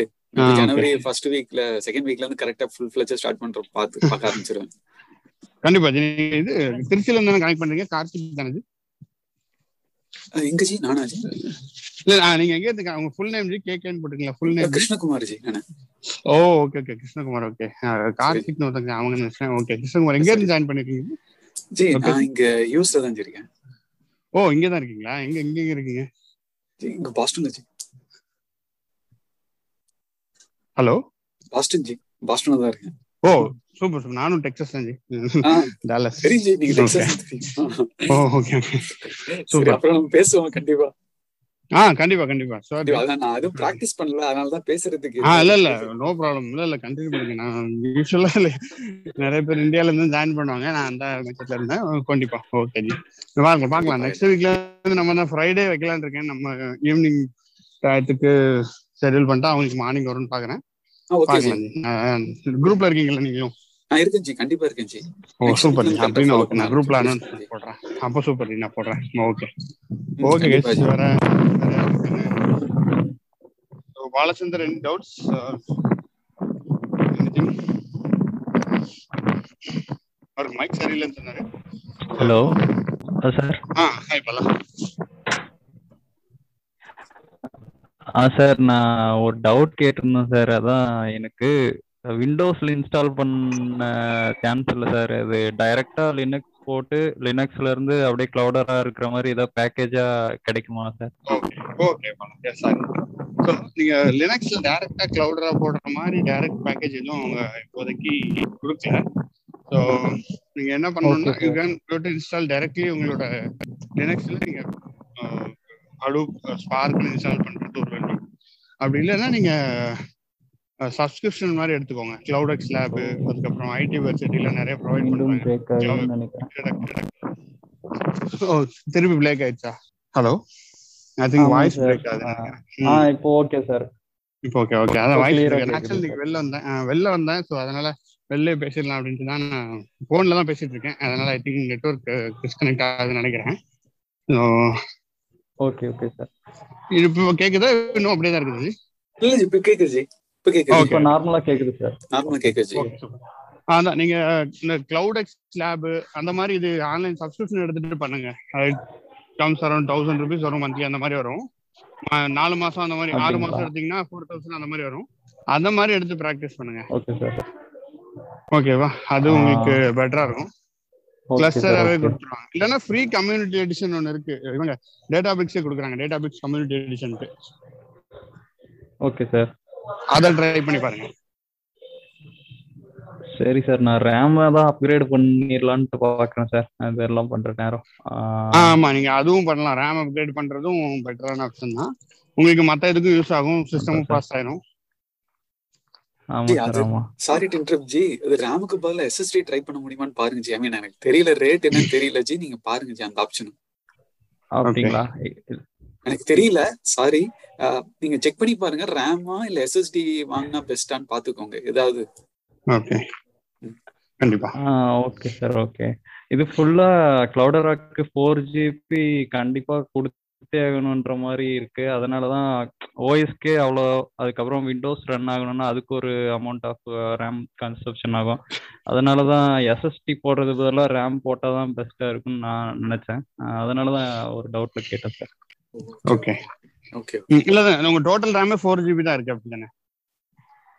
ஜனவரி ஃபர்ஸ்ட் வீக்ல செகண்ட் வீக்ல இருந்து கரெக்டா ஃபுல் ஃபிளஜ் ஸ்டார்ட் பண்றோம் பார்த்து பார்க்க ஆரம்பிச்சிருவேன். கண்டிப்பா இது திருச்சியில இருந்து கனெக்ட் பண்றீங்க? கார்த்திக் தானே ஜி அஹ் எங்க ஜி நானா ஜி இல்ல நீங்க எங்க இருந்து உங்க ஃபுல் நேம் ஜி கேகேன்னு போட்டுருக்கீங்களா? ஃபுல் நேம் கிருஷ்ணகுமார் ஜி ஓ okay okay Krishnakumar okay Karthik ஒருத்தங்க அவங்க ஓகே கிருஷ்ணகுமார் எங்க இருந்து ஜாயின் பண்ணிருக்கீங்க? ஜி. நான் இங்க யூஎஸ்ல தான் இருக்கேன். ஓ இங்க தான் இருக்கீங்களா? எங்க எங்க எங்க இருக்கீங்க? ஜி இங்க பாஸ்டன்ல ஜி. Hello Boston ji. பாஸ்டன்ல தான் இருக்கேன். ஓ சூப்பர் சூப்பர். நானும் டெக்ஸஸ் தான் டாலஸ் சரி ஜி நீங்க. டெக்சாஸ் ஓ ஓகே ஓகே. சரி Super. அப்புறம் நம்ம பேசுவோம் கண்டிப்பா. ஆ கண்டிப்பா கண்டிப்பா. அதான் நான் அதுவும் பிராக்டிஸ் பண்ணல அதனால தான் பேசுறதுக்கு ஆ இல்ல இல்ல. நோ ப்ராப்ளம் இல்ல இல்ல கண்டினியூ பண்ணுங்க. நான் யூஸ்வலா நிறைய பேர் இந்தியால இருந்து ஜாயின் பண்ணுவாங்க. நான் அந்த மெச்சத்துல இருந்தேன். கண்டிப்பா. ஓகே ஜி. பாருங்க பார்க்கலாம் நெக்ஸ்ட் வீக்ல இருந்து நம்ம தான் ஃப்ரைடே வைக்கலாம்னு இருக்கேன். நம்ம ஈவினிங் டயத்துக்கு ஷெட்யூல் பண்ணிட்டு அவங்களுக்கு மார்னிங் வரும்னு பாக்குறேன். குரூப்ல இருக்கீங்களா நீங்களும்? நான் இருக்கேன் ஜி கண்டிப்பா இருக்கேன் ஜி. ஓ சூப்பர் அப்படின்னு ஓகே. நான் குரூப்ல. அனௌன்ஸ் போடுறேன். அப்போ சூப்பர் நான் போடுறேன். Okay okay guys. வேற பாலச்சந்தர் எனி டவுட்ஸ் அவருக்கு மைக் சரியில்லைன்னு சொன்னாரு. ஹலோ சார் ஆ ஹாய் பாலா. ஆ சார் நான் ஒரு டவுட் கேட்டிருந்தேன் சார் அதான் எனக்கு விண்டோஸ்ல இன்ஸ்டால் பண்ண சான்ஸ் இல்லை சார் அது டைரக்டா லினக்ஸ் போட்டு லினக்ஸ்ல இருந்து அப்படியே கிளவுடரா இருக்கிற மாதிரி ஏதாவது பேக்கேஜா கிடைக்குமா sir okay okay sorry so நீங்க லினக்ஸ்ல டைரக்டா கிளவுடரா போடுற மாதிரி டைரக்ட் பேக்கேஜ் எதுவும் அவங்க இப்போதைக்கு கொடுக்கல. ஸோ நீங்க என்ன பண்ணணும்னா Okay, you. Can go to install directly உங்களோட லினக்ஸ்ல நீங்க ஹடூப் ஸ்பார்க்ல இன்ஸ்டால் பண்றது ஒரு அப்படி இல்லைன்னா நீங்க சப்ஸ்கிரிப்ஷன் மாதிரி எடுத்துக்கோங்க. கிளவுட் எக்ஸ் லேப் அதுக்கப்புறம் ஐடி வெப்சைட்ல நிறைய ப்ரொவைட் நினைக்கிறேன். ஓ திருப்பி பிளேக் ஆயிடுச்சா? Hello I think voice. Break ஆகுது. ஆ. இப்போ ஓகே சார் இப்போ ஓகே ஓகே அதான் வாய்ஸ் ஆக்சுவலி வெளில வந்தேன். வெளில வந்தேன். ஸோ அதனால வெளிலே பேசிடலாம் அப்படின்ட்டு தான் நான் ஃபோனில் தான் பேசிட்டு இருக்கேன். அதனால ஐ திங்க் நெட்ஒர்க் டிஸ்கனெக்ட் ஆகுதுன்னு நினைக்கிறேன். ஓகே ஓகே சார் இப்போ கேட்குதா இன்னும் அப்படியே தான் இருக்குது இல்ல ஜி இப்ப கேக்குது ஜி. இப்ப கேக்குது இப்போ நார்மலா கேக்குது சார் நார்மலா கேக்குது ஜி. ஓகே அதான் நீங்க இந்த கிளவுட் எக்ஸ் லேப் அந்த மாதிரி இது ஆன்லைன் சப்ஸ்கிரிப்ஷன் எடுத்துட்டு பண்ணுங்க. கம்ஸ் அரௌண்ட் தௌசண்ட் ருபீஸ் வரும் மந்த்லி அந்த மாதிரி வரும். நாலு மாசம் அந்த மாதிரி ஆறு? மாசம் எடுத்தீங்கன்னா ஃபோர் தௌசண்ட் அந்த மாதிரி வரும். அந்த மாதிரி எடுத்து ப்ராக்டிஸ் பண்ணுங்க. ஓகே சார் ஓகேவா அது. உங்களுக்கு பெட்டரா இருக்கும். கிளஸ்டராகவே கொடுத்துருவாங்க. இல்லைன்னா ஃப்ரீ கம்யூனிட்டி எடிஷன் ஒன்று இருக்கு. இவங்க டேட்டா பிக்ஸே கொடுக்குறாங்க டேட்டா பிக்ஸ் கம்யூனிட்டி எடிஷனுக்கு ஓகே சார் அதை ட்ரை பண்ணி பாருங்க. சரி சார் நான் ரேம் தான் அப்கிரேட் பண்ணிடலான்ட்டு பார்க்குறேன் சார் அதெல்லாம் பண்ற நேரம். ஆ, ஆ, ஆமா நீங்க அதுவும் பண்ணலாம். ரேம் அப்கிரேட் பண்றதும் பெட்டரான ஆப்ஷன் தான். உங்களுக்கு மத்த இதுக்கும் யூஸ் ஆகும் சிஸ்டமும் ஃபாஸ்ட் ஆயிரும். ஆமா சார் அது- ஆமா. Sorry to interrupt ji. அது ரேமுக்கு பதிலா எஸ்எஸ்டி ட்ரை பண்ண முடியுமான்னு பாருங்க ஜி. ஐ மீன் எனக்கு தெரியல ரேட் என்னன்னு தெரியல ஜி. நீங்க பாருங்க ஜி அந்த ஆப்ஷன் அப்படிங்களா? எனக்கு தெரியல சாரி நீங்க செக் பண்ணி பாருங்க ரேமா இல்ல எஸ்எஸ்டி வாங்கினா பெஸ்டான்னு பாத்துக்கோங்க. ஏதாவது. ஓகே கண்டிப்பா. ஆ ஓகே சார் ஓகே இது ஃபுல்லா கிளவுடராக்கு ஃபோர் ஜிபி கண்டிப்பா கொடுத்தே ஆகணுன்ற மாதிரி இருக்கு. அதனால தான் ஓஎஸ்கே அவ்வளோ அதுக்கப்புறம் விண்டோஸ் ரன் ஆகணும்னா அதுக்கு ஒரு அமௌண்ட் ஆஃப் ரேம் கன்சப்ஷன் ஆகும். அதனால தான் எஸ்எஸ்டி போடுறது பதிலாக ரேம் போட்டால் தான் பெஸ்ட்டாக இருக்கும்னு நான் நினச்சேன். அதனால தான் ஒரு டவுட்ல கேட்டேன் சார் ஓகே ஓகே இல்ல உங்க டோட்டல் ரேமே ஃபோர் ஜிபி தான் இருக்கு அப்படிதானே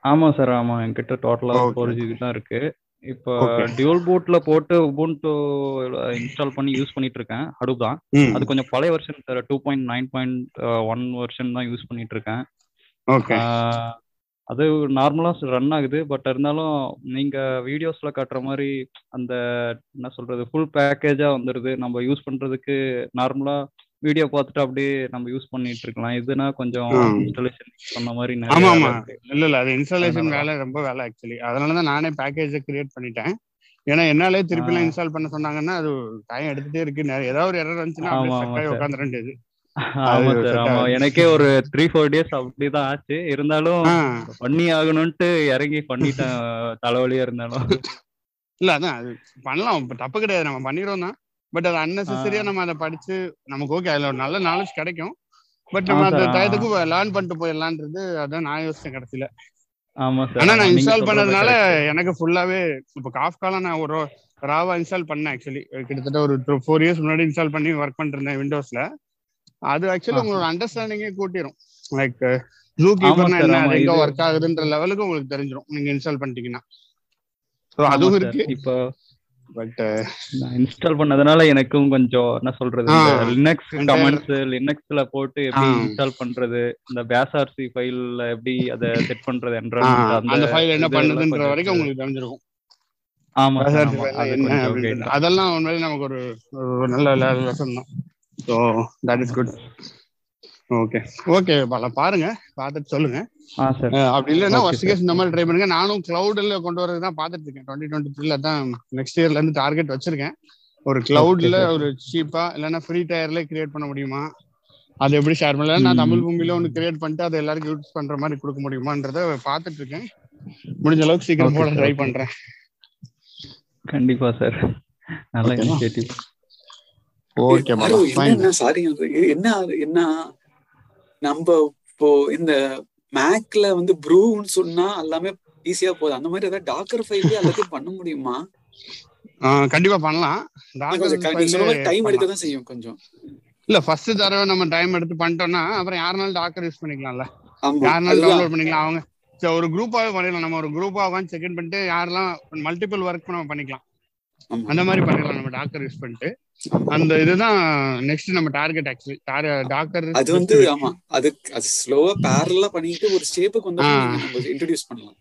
ஆமாம் சார் ஆமாம் என்கிட்ட டோட்டலாக Okay. ஃபோர் ஜிபி தான் இருக்கு. இப்போ. டியூல் பூட்ல போட்டு உபுண்டு இன்ஸ்டால் பண்ணி யூஸ் பண்ணிட்டு இருக்கேன் ஹடூப் தான் அது கொஞ்சம் பழைய version sir two point nine point one version தான் யூஸ் பண்ணிட்டு இருக்கேன் அது நார்மலாக ரன் ஆகுது. பட் இருந்தாலும் நீங்க வீடியோஸ்ல காட்டுற மாதிரி அந்த என்ன சொல்றது ஃபுல் பேக்கேஜா வந்துடுது நம்ம யூஸ் பண்றதுக்கு நார்மலா வீடியோ பார்த்துட்டு அப்படியே நம்ம யூஸ் பண்ணிட்டு இருக்கலாம் இதுனா கொஞ்சம். இன்ஸ்டாலேஷன் பண்ண மாதிரி ஆமா ஆமா. இல்ல இல்ல. அது இன்ஸ்டாலேஷன் வேலை ரொம்ப வேலை ஆக்சுவலி அதனால தான் நானே பேக்கேஜை கிரியேட் பண்ணிட்டேன். ஏன்னா என்னாலே திருப்பிலாம் ஆ. இன்ஸ்டால் பண்ண சொன்னாங்கன்னா அது டைம் எடுத்துட்டே இருக்கு. ஏதாவது ஒரு எரர் வந்துச்சுன்னா அப்படியே ஆமா, ஸ்டக் ஆமா சார் ஆமா. எனக்கே ஒரு த்ரீ ஃபோர் டேஸ் அப்படிதான் ஆச்சு. இருந்தாலும் பண்ணி ஆகணும்ட்டு இறங்கி பண்ணிட்டேன். தலைவலியா இருந்தாலும். இல்ல அதான். அது பண்ணலாம். தப்பு கிடையாது. நம்ம பண்ணிடுவோம் தான் பட் அது அன்னெசரியா. நம்ம அதை படிச்சு நமக்கு ஓகே அதுல ஒரு நல்ல நாலேஜ் கிடைக்கும். பட் நம்ம அந்த. டயத்துக்கு லேர்ன் பண்ணிட்டு போயிடலான்றது அதான் நான் யோசிச்சேன் கடைசியில. ஆமா சார் ஆனா நான் இன்ஸ்டால் பண்ணதுனால. எனக்கு ஃபுல்லாவே இப்போ காஃப்காலாம் நான் ஒரு ராவா இன்ஸ்டால் பண்ணேன் ஆக்சுவலி கிட்டத்தட்ட ஒரு ஃபோர் இயர்ஸ் முன்னாடி இன்ஸ்டால் பண்ணி ஒர்க் பண்ணிருந்தேன் விண்டோஸ்ல அது ஆக்சுவலி. உங்களோட அண்டர்ஸ்டாண்டிங்கே கூட்டிரும். லைக் ஜூ கீப்பர்னா என்ன எங்க ஒர்க் ஆகுதுன்ற லெவலுக்கு உங்களுக்கு தெரிஞ்சிடும் நீங்க இன்ஸ்டால் பண்ணிட்டீங்கன்னா. அதுவும் இருக்கு. இப்போ பட் நான் இன்ஸ்டால் பண்ணதுனால எனக்கும் கொஞ்சம் என்ன சொல்றது லினக்ஸ் கமெண்ட்ஸ் லினக்ஸ்ல போட்டு எப்படி. இன்ஸ்டால் பண்றது இந்த பேஸ்ஆர்சி ஃபைல்ல எப்படி அதை செட் பண்றது என்வரன்மெண்ட் அந்த ஃபைல் என்ன பண்ணுதுன்ற வரைக்கும் உங்களுக்கு தெரிஞ்சிருக்கும். ஆமா சார் அதெல்லாம் உண்மையிலே நமக்கு ஒரு நல்ல லெசன் தான். So that is good okay okay பாருங்க. பார்த்துட்டு சொல்லுங்க. அப்படி இல்லைன்னா ஃபர்ஸ்ட். கேஸ் இந்த மாதிரி ட்ரை பண்ணுங்க. நானும் கிளவுட்ல கொண்டு வரது தான் பார்த்துட்டு இருக்கேன் டுவெண்ட்டி டுவெண்ட்டி த்ரீல தான் நெக்ஸ்ட் இயர்ல இருந்து டார்கெட் வச்சிருக்கேன். ஒரு கிளவுட்ல. ஒரு சீப்பா இல்லைன்னா ஃப்ரீ டயர்ல கிரியேட் பண்ண முடியுமா? அது எப்படி ஷேர் பண்ணல நான். தமிழ் பூமியில ஒன்று கிரியேட் பண்ணிட்டு அதை எல்லாருக்கும் யூஸ் பண்ற மாதிரி கொடுக்க முடியுமான்றத பார்த்துட்டு இருக்கேன் முடிஞ்ச அளவுக்கு சீக்கிரம் போட ட்ரை. பண்றேன். கண்டிப்பா சார் நல்ல? இனிஷியேட்டிவ் ஓகே பாரு, என்னன்னா சாரி என்ன என்ன நம்ம இப்போ இந்த மேக்ல வந்து ப்ரூன்னு சொன்னா எல்லாமே ஈஸியா போகுது. அந்த மாதிரி ஏதாவது டாக்கர் ஃபைல்லே எல்லாத்தையும் பண்ண முடியுமா? கண்டிப்பா பண்ணலாம். டைம். எடுக்க தான் செய்யும் கொஞ்சம். இல்ல ஃபர்ஸ்ட் தடவை நம்ம டைம் எடுத்து பண்ணிட்டோம்னா அப்புறம் யாருனாலும் டாக்கர் யூஸ் பண்ணிக்கலாம்ல? யாருனாலும் டவுன்லோட் பண்ணிக்கலாம் அவங்க. ஒரு குரூப்பாவே பண்ணிடலாம். நம்ம ஒரு குரூப்பா உட்காந்து செகண்ட் பண்ணிட்டு யாரெல்லாம் மல்டிபிள் ஒர்க் நம்ம பண்ணிக்கலாம். அந்த மாதிரி பண்ணிடலாம். நம்ம டாக்கர் யூஸ் பண்ணிட்டு. அந்த இதுதான் நெக்ஸ்ட் நம்ம டார்கெட் ஆக்சுவலி டாக்கர் அது வந்து ஆமா. அது அது ஸ்லோவா பேரலா பண்ணிட்டு ஒரு ஸ்டேப்புக்கு வந்து இன்ட்ரோடியூஸ் பண்ணலாம்.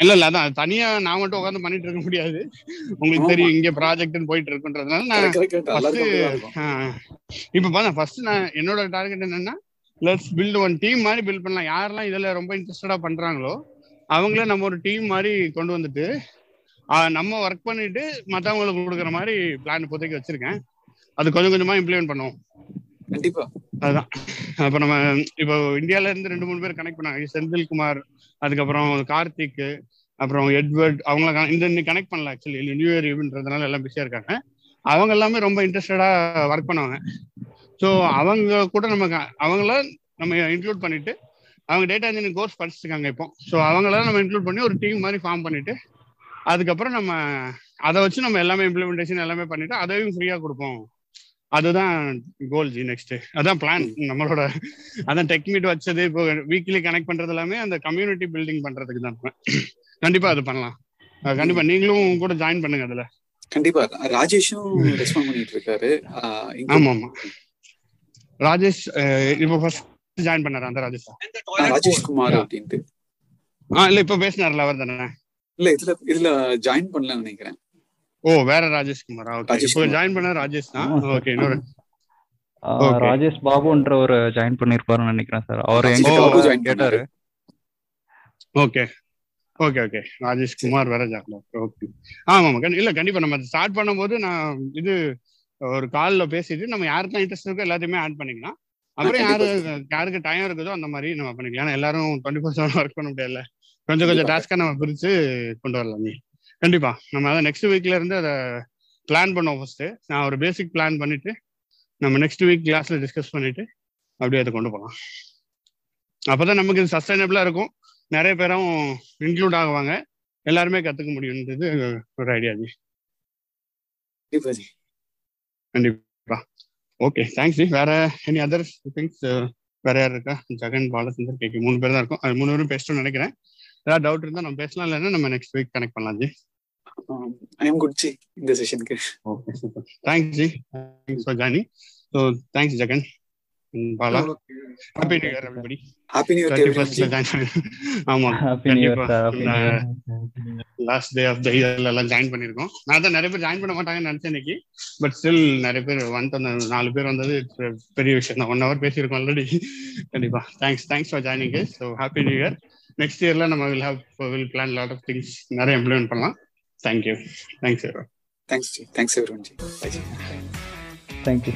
இல்ல இல்ல அதான். தனியா நான் மட்டும் உட்காந்து பண்ணிட்டு இருக்க முடியாது. உங்களுக்கு. தெரியும் இங்க ப்ராஜெக்ட்னு போயிட்டு இருக்குன்றதுனால நான் இப்ப பாருங்க ஃபர்ஸ்ட் நான் என்னோட டார்கெட் என்னன்னா லெட்ஸ் பில்ட் ஒன் டீம் மாதிரி பில்ட் பண்ணலாம். யாரெல்லாம் இதுல ரொம்ப இன்ட்ரெஸ்டடா பண்றாங்களோ அவங்கள நம்ம ஒரு டீம் மாதிரி கொண்டு வந்துட்டு நம்ம ஒர்க் பண்ணிட்டு மத்தவங்களுக்கு கொடுக்குற மாதிரி பிளான் இப்போதைக்கு வச்சிருக்கேன். அது கொஞ்சம் கொஞ்சமா இம்ப்ளிமெண்ட் பண்ணுவோம். கண்டிப்பா. அதுதான். அப்ப நம்ம இப்போ இந்தியால இருந்து ரெண்டு மூணு பேர் கனெக்ட் பண்ணாங்க. செந்தில்குமார் அதுக்கப்புறம் கார்த்திக் அப்புறம் எட்வர்ட் அவங்கள இந்த இன்னைக்கு கனெக்ட் பண்ணல ஆக்சுவலி நியூ இயர் ஈவென்ட்றதுனால எல்லாம் பிஸியா இருக்காங்க. அவங்க எல்லாமே ரொம்ப இன்ட்ரெஸ்டடா ஒர்க் பண்ணுவாங்க. ஸோ அவங்க கூட நம்ம க- அவங்கள நம்ம இன்க்ளூட் பண்ணிட்டு அவங்க டேட்டா இன்ஜினியரிங் கோர்ஸ் படிச்சிருக்காங்க இப்போ. ஸோ அவங்கள நம்ம இன்க்ளூட் பண்ணி ஒரு டீம் மாதிரி ஃபார்ம் பண்ணிட்டு அதுக்கப்புறம் நம்ம அதை வச்சு நம்ம எல்லாமே இம்ப்ளிமெண்டேஷன் எல்லாமே பண்ணிட்டு அதையும் ஃப்ரீயா கொடுப்போம். அதுதான் கோல் ஜி நெக்ஸ்ட் அதான் பிளான் நம்மளோட அதான் டெக் மீட் வச்சது இப்போ வீக்லி கனெக்ட் பண்றது எல்லாமே அந்த கம்யூனிட்டி பில்டிங் பண்றதுக்கு தான். கண்டிப்பா அது பண்ணலாம். கண்டிப்பா. நீங்களும் கூட ஜாயின் பண்ணுங்க அதுல. கண்டிப்பா. ராஜேஷும் ரெஸ்பாண்ட் பண்ணிட்டு இருக்காரு. ஆமா ஆமா. ராஜேஷ் இப்போ ஃபர்ஸ்ட் ஜாயின் பண்ணாரு அந்த ராஜேஷ்? ராஜேஷ் குமார் அப்படின்ட்டு. ஆ இல்ல இப்போ பேசினார்ல அவர் தானே? இல்ல இதுல இதுல ஜாயின் பண்ணலன்னு நினைக்கிறேன். ஓ வேற ராஜேஷ் குமார்? ஓகே. ஜாயின் பண்ண ராஜேஷ் தான். ஓகே இன்னொரு. ராஜேஷ் பாபுன்ற ஒரு ஜாயின் பண்ணிருப்பாருன்னு நினைக்கிறேன் சார் அவர் ஒரு join கேட்டாரு? Okay okay okay Rajesh Kumar வேற ஜாயின் ஓகே ஆமா ஆமா. கண்டி- இல்ல கண்டிப்பா நம்ம ஸ்டார்ட் பண்ணும்போது நான் இது ஒரு கால்ல பேசிட்டு நம்ம யாருக்கெல்லாம் இன்ட்ரெஸ்ட் இருக்கோ எல்லாத்தையுமே ஆட் பண்ணிக்கலாம். அப்புறம் யாரு யாருக்கு டைம் இருக்குதோ அந்த மாதிரி நம்ம பண்ணிக்கலாம். ஏன்னா எல்லாரும் டுவெண்ட்டி ஃபோர் செவன் ஒர்க் பண்ண முடியல கொஞ்சம் கொஞ்சம் கண்டிப்பா. டாஸ்க்கா நம்ம பிரிச்சு கொண்டு வரலாம். நீ கண்டிப்பா. நம்ம அதை நெக்ஸ்ட் வீக்ல இருந்து அதை பிளான் பண்ணுவோம் ஃபர்ஸ்ட் நான் ஒரு பேசிக் பிளான் பண்ணிட்டு நம்ம நெக்ஸ்ட் வீக் கிளாஸ்ல டிஸ்கஸ் பண்ணிட்டு அப்படியே அதை கொண்டு போகலாம் அப்பதான் நமக்கு இது சஸ்டைனபிளா இருக்கும். நிறைய பேரும் இன்க்ளூட் ஆகுவாங்க. எல்லாருமே கத்துக்க முடியுன்றது ஒரு ஐடியா ஜி. கண்டிப்பா ஓகே தேங்க்ஸ் ஜி. வேற எனி அதர் திங்ஸ் வேற யார் இருக்கா? ஜெகன் பாலச்சந்தர் கேக்கு மூணு பேர் தான் இருக்கும். அது மூணு பேரும் பேசணும்னு நினைக்கிறேன். ஏதாவது டவுட் இருந்தா நம்ம பேசலாம் இல்லைன்னா நம்ம நெக்ஸ்ட் வீக் கனெக்ட் பண்ணலாம் ஜி. am good ஜி இந்த செஷனுக்கு okay super thanks ji. Thanks for joining so thanks Jagan. Bala. Happy new year everybody happy new year ஃபர்ஸ்ட்ல ஜாயின் பண்ணி ஆமா. Happy new year last day of the இயர்ல எல்லாம் ஜாயின் பண்ணிருக்கோம் நான் தான் நிறைய பேர் ஜாயின் பண்ண மாட்டாங்கன்னு நினைச்சேன் இன்னைக்கு. பட் ஸ்டில் நிறைய பேர் வந்துட்டு நாலு பேர் வந்தது பெரிய விஷயம் தான். ஒன் ஹவர் பேசியிருக்கோம் ஆல்ரெடி கண்டிப்பா. Thanks thanks for joining so happy new year next இயர்ல நம்ம will have will plan lot of things நிறைய இம்ப்ளிமெண்ட் பண்ணலாம். Thank you thanks thanks ji thanks everyone thank you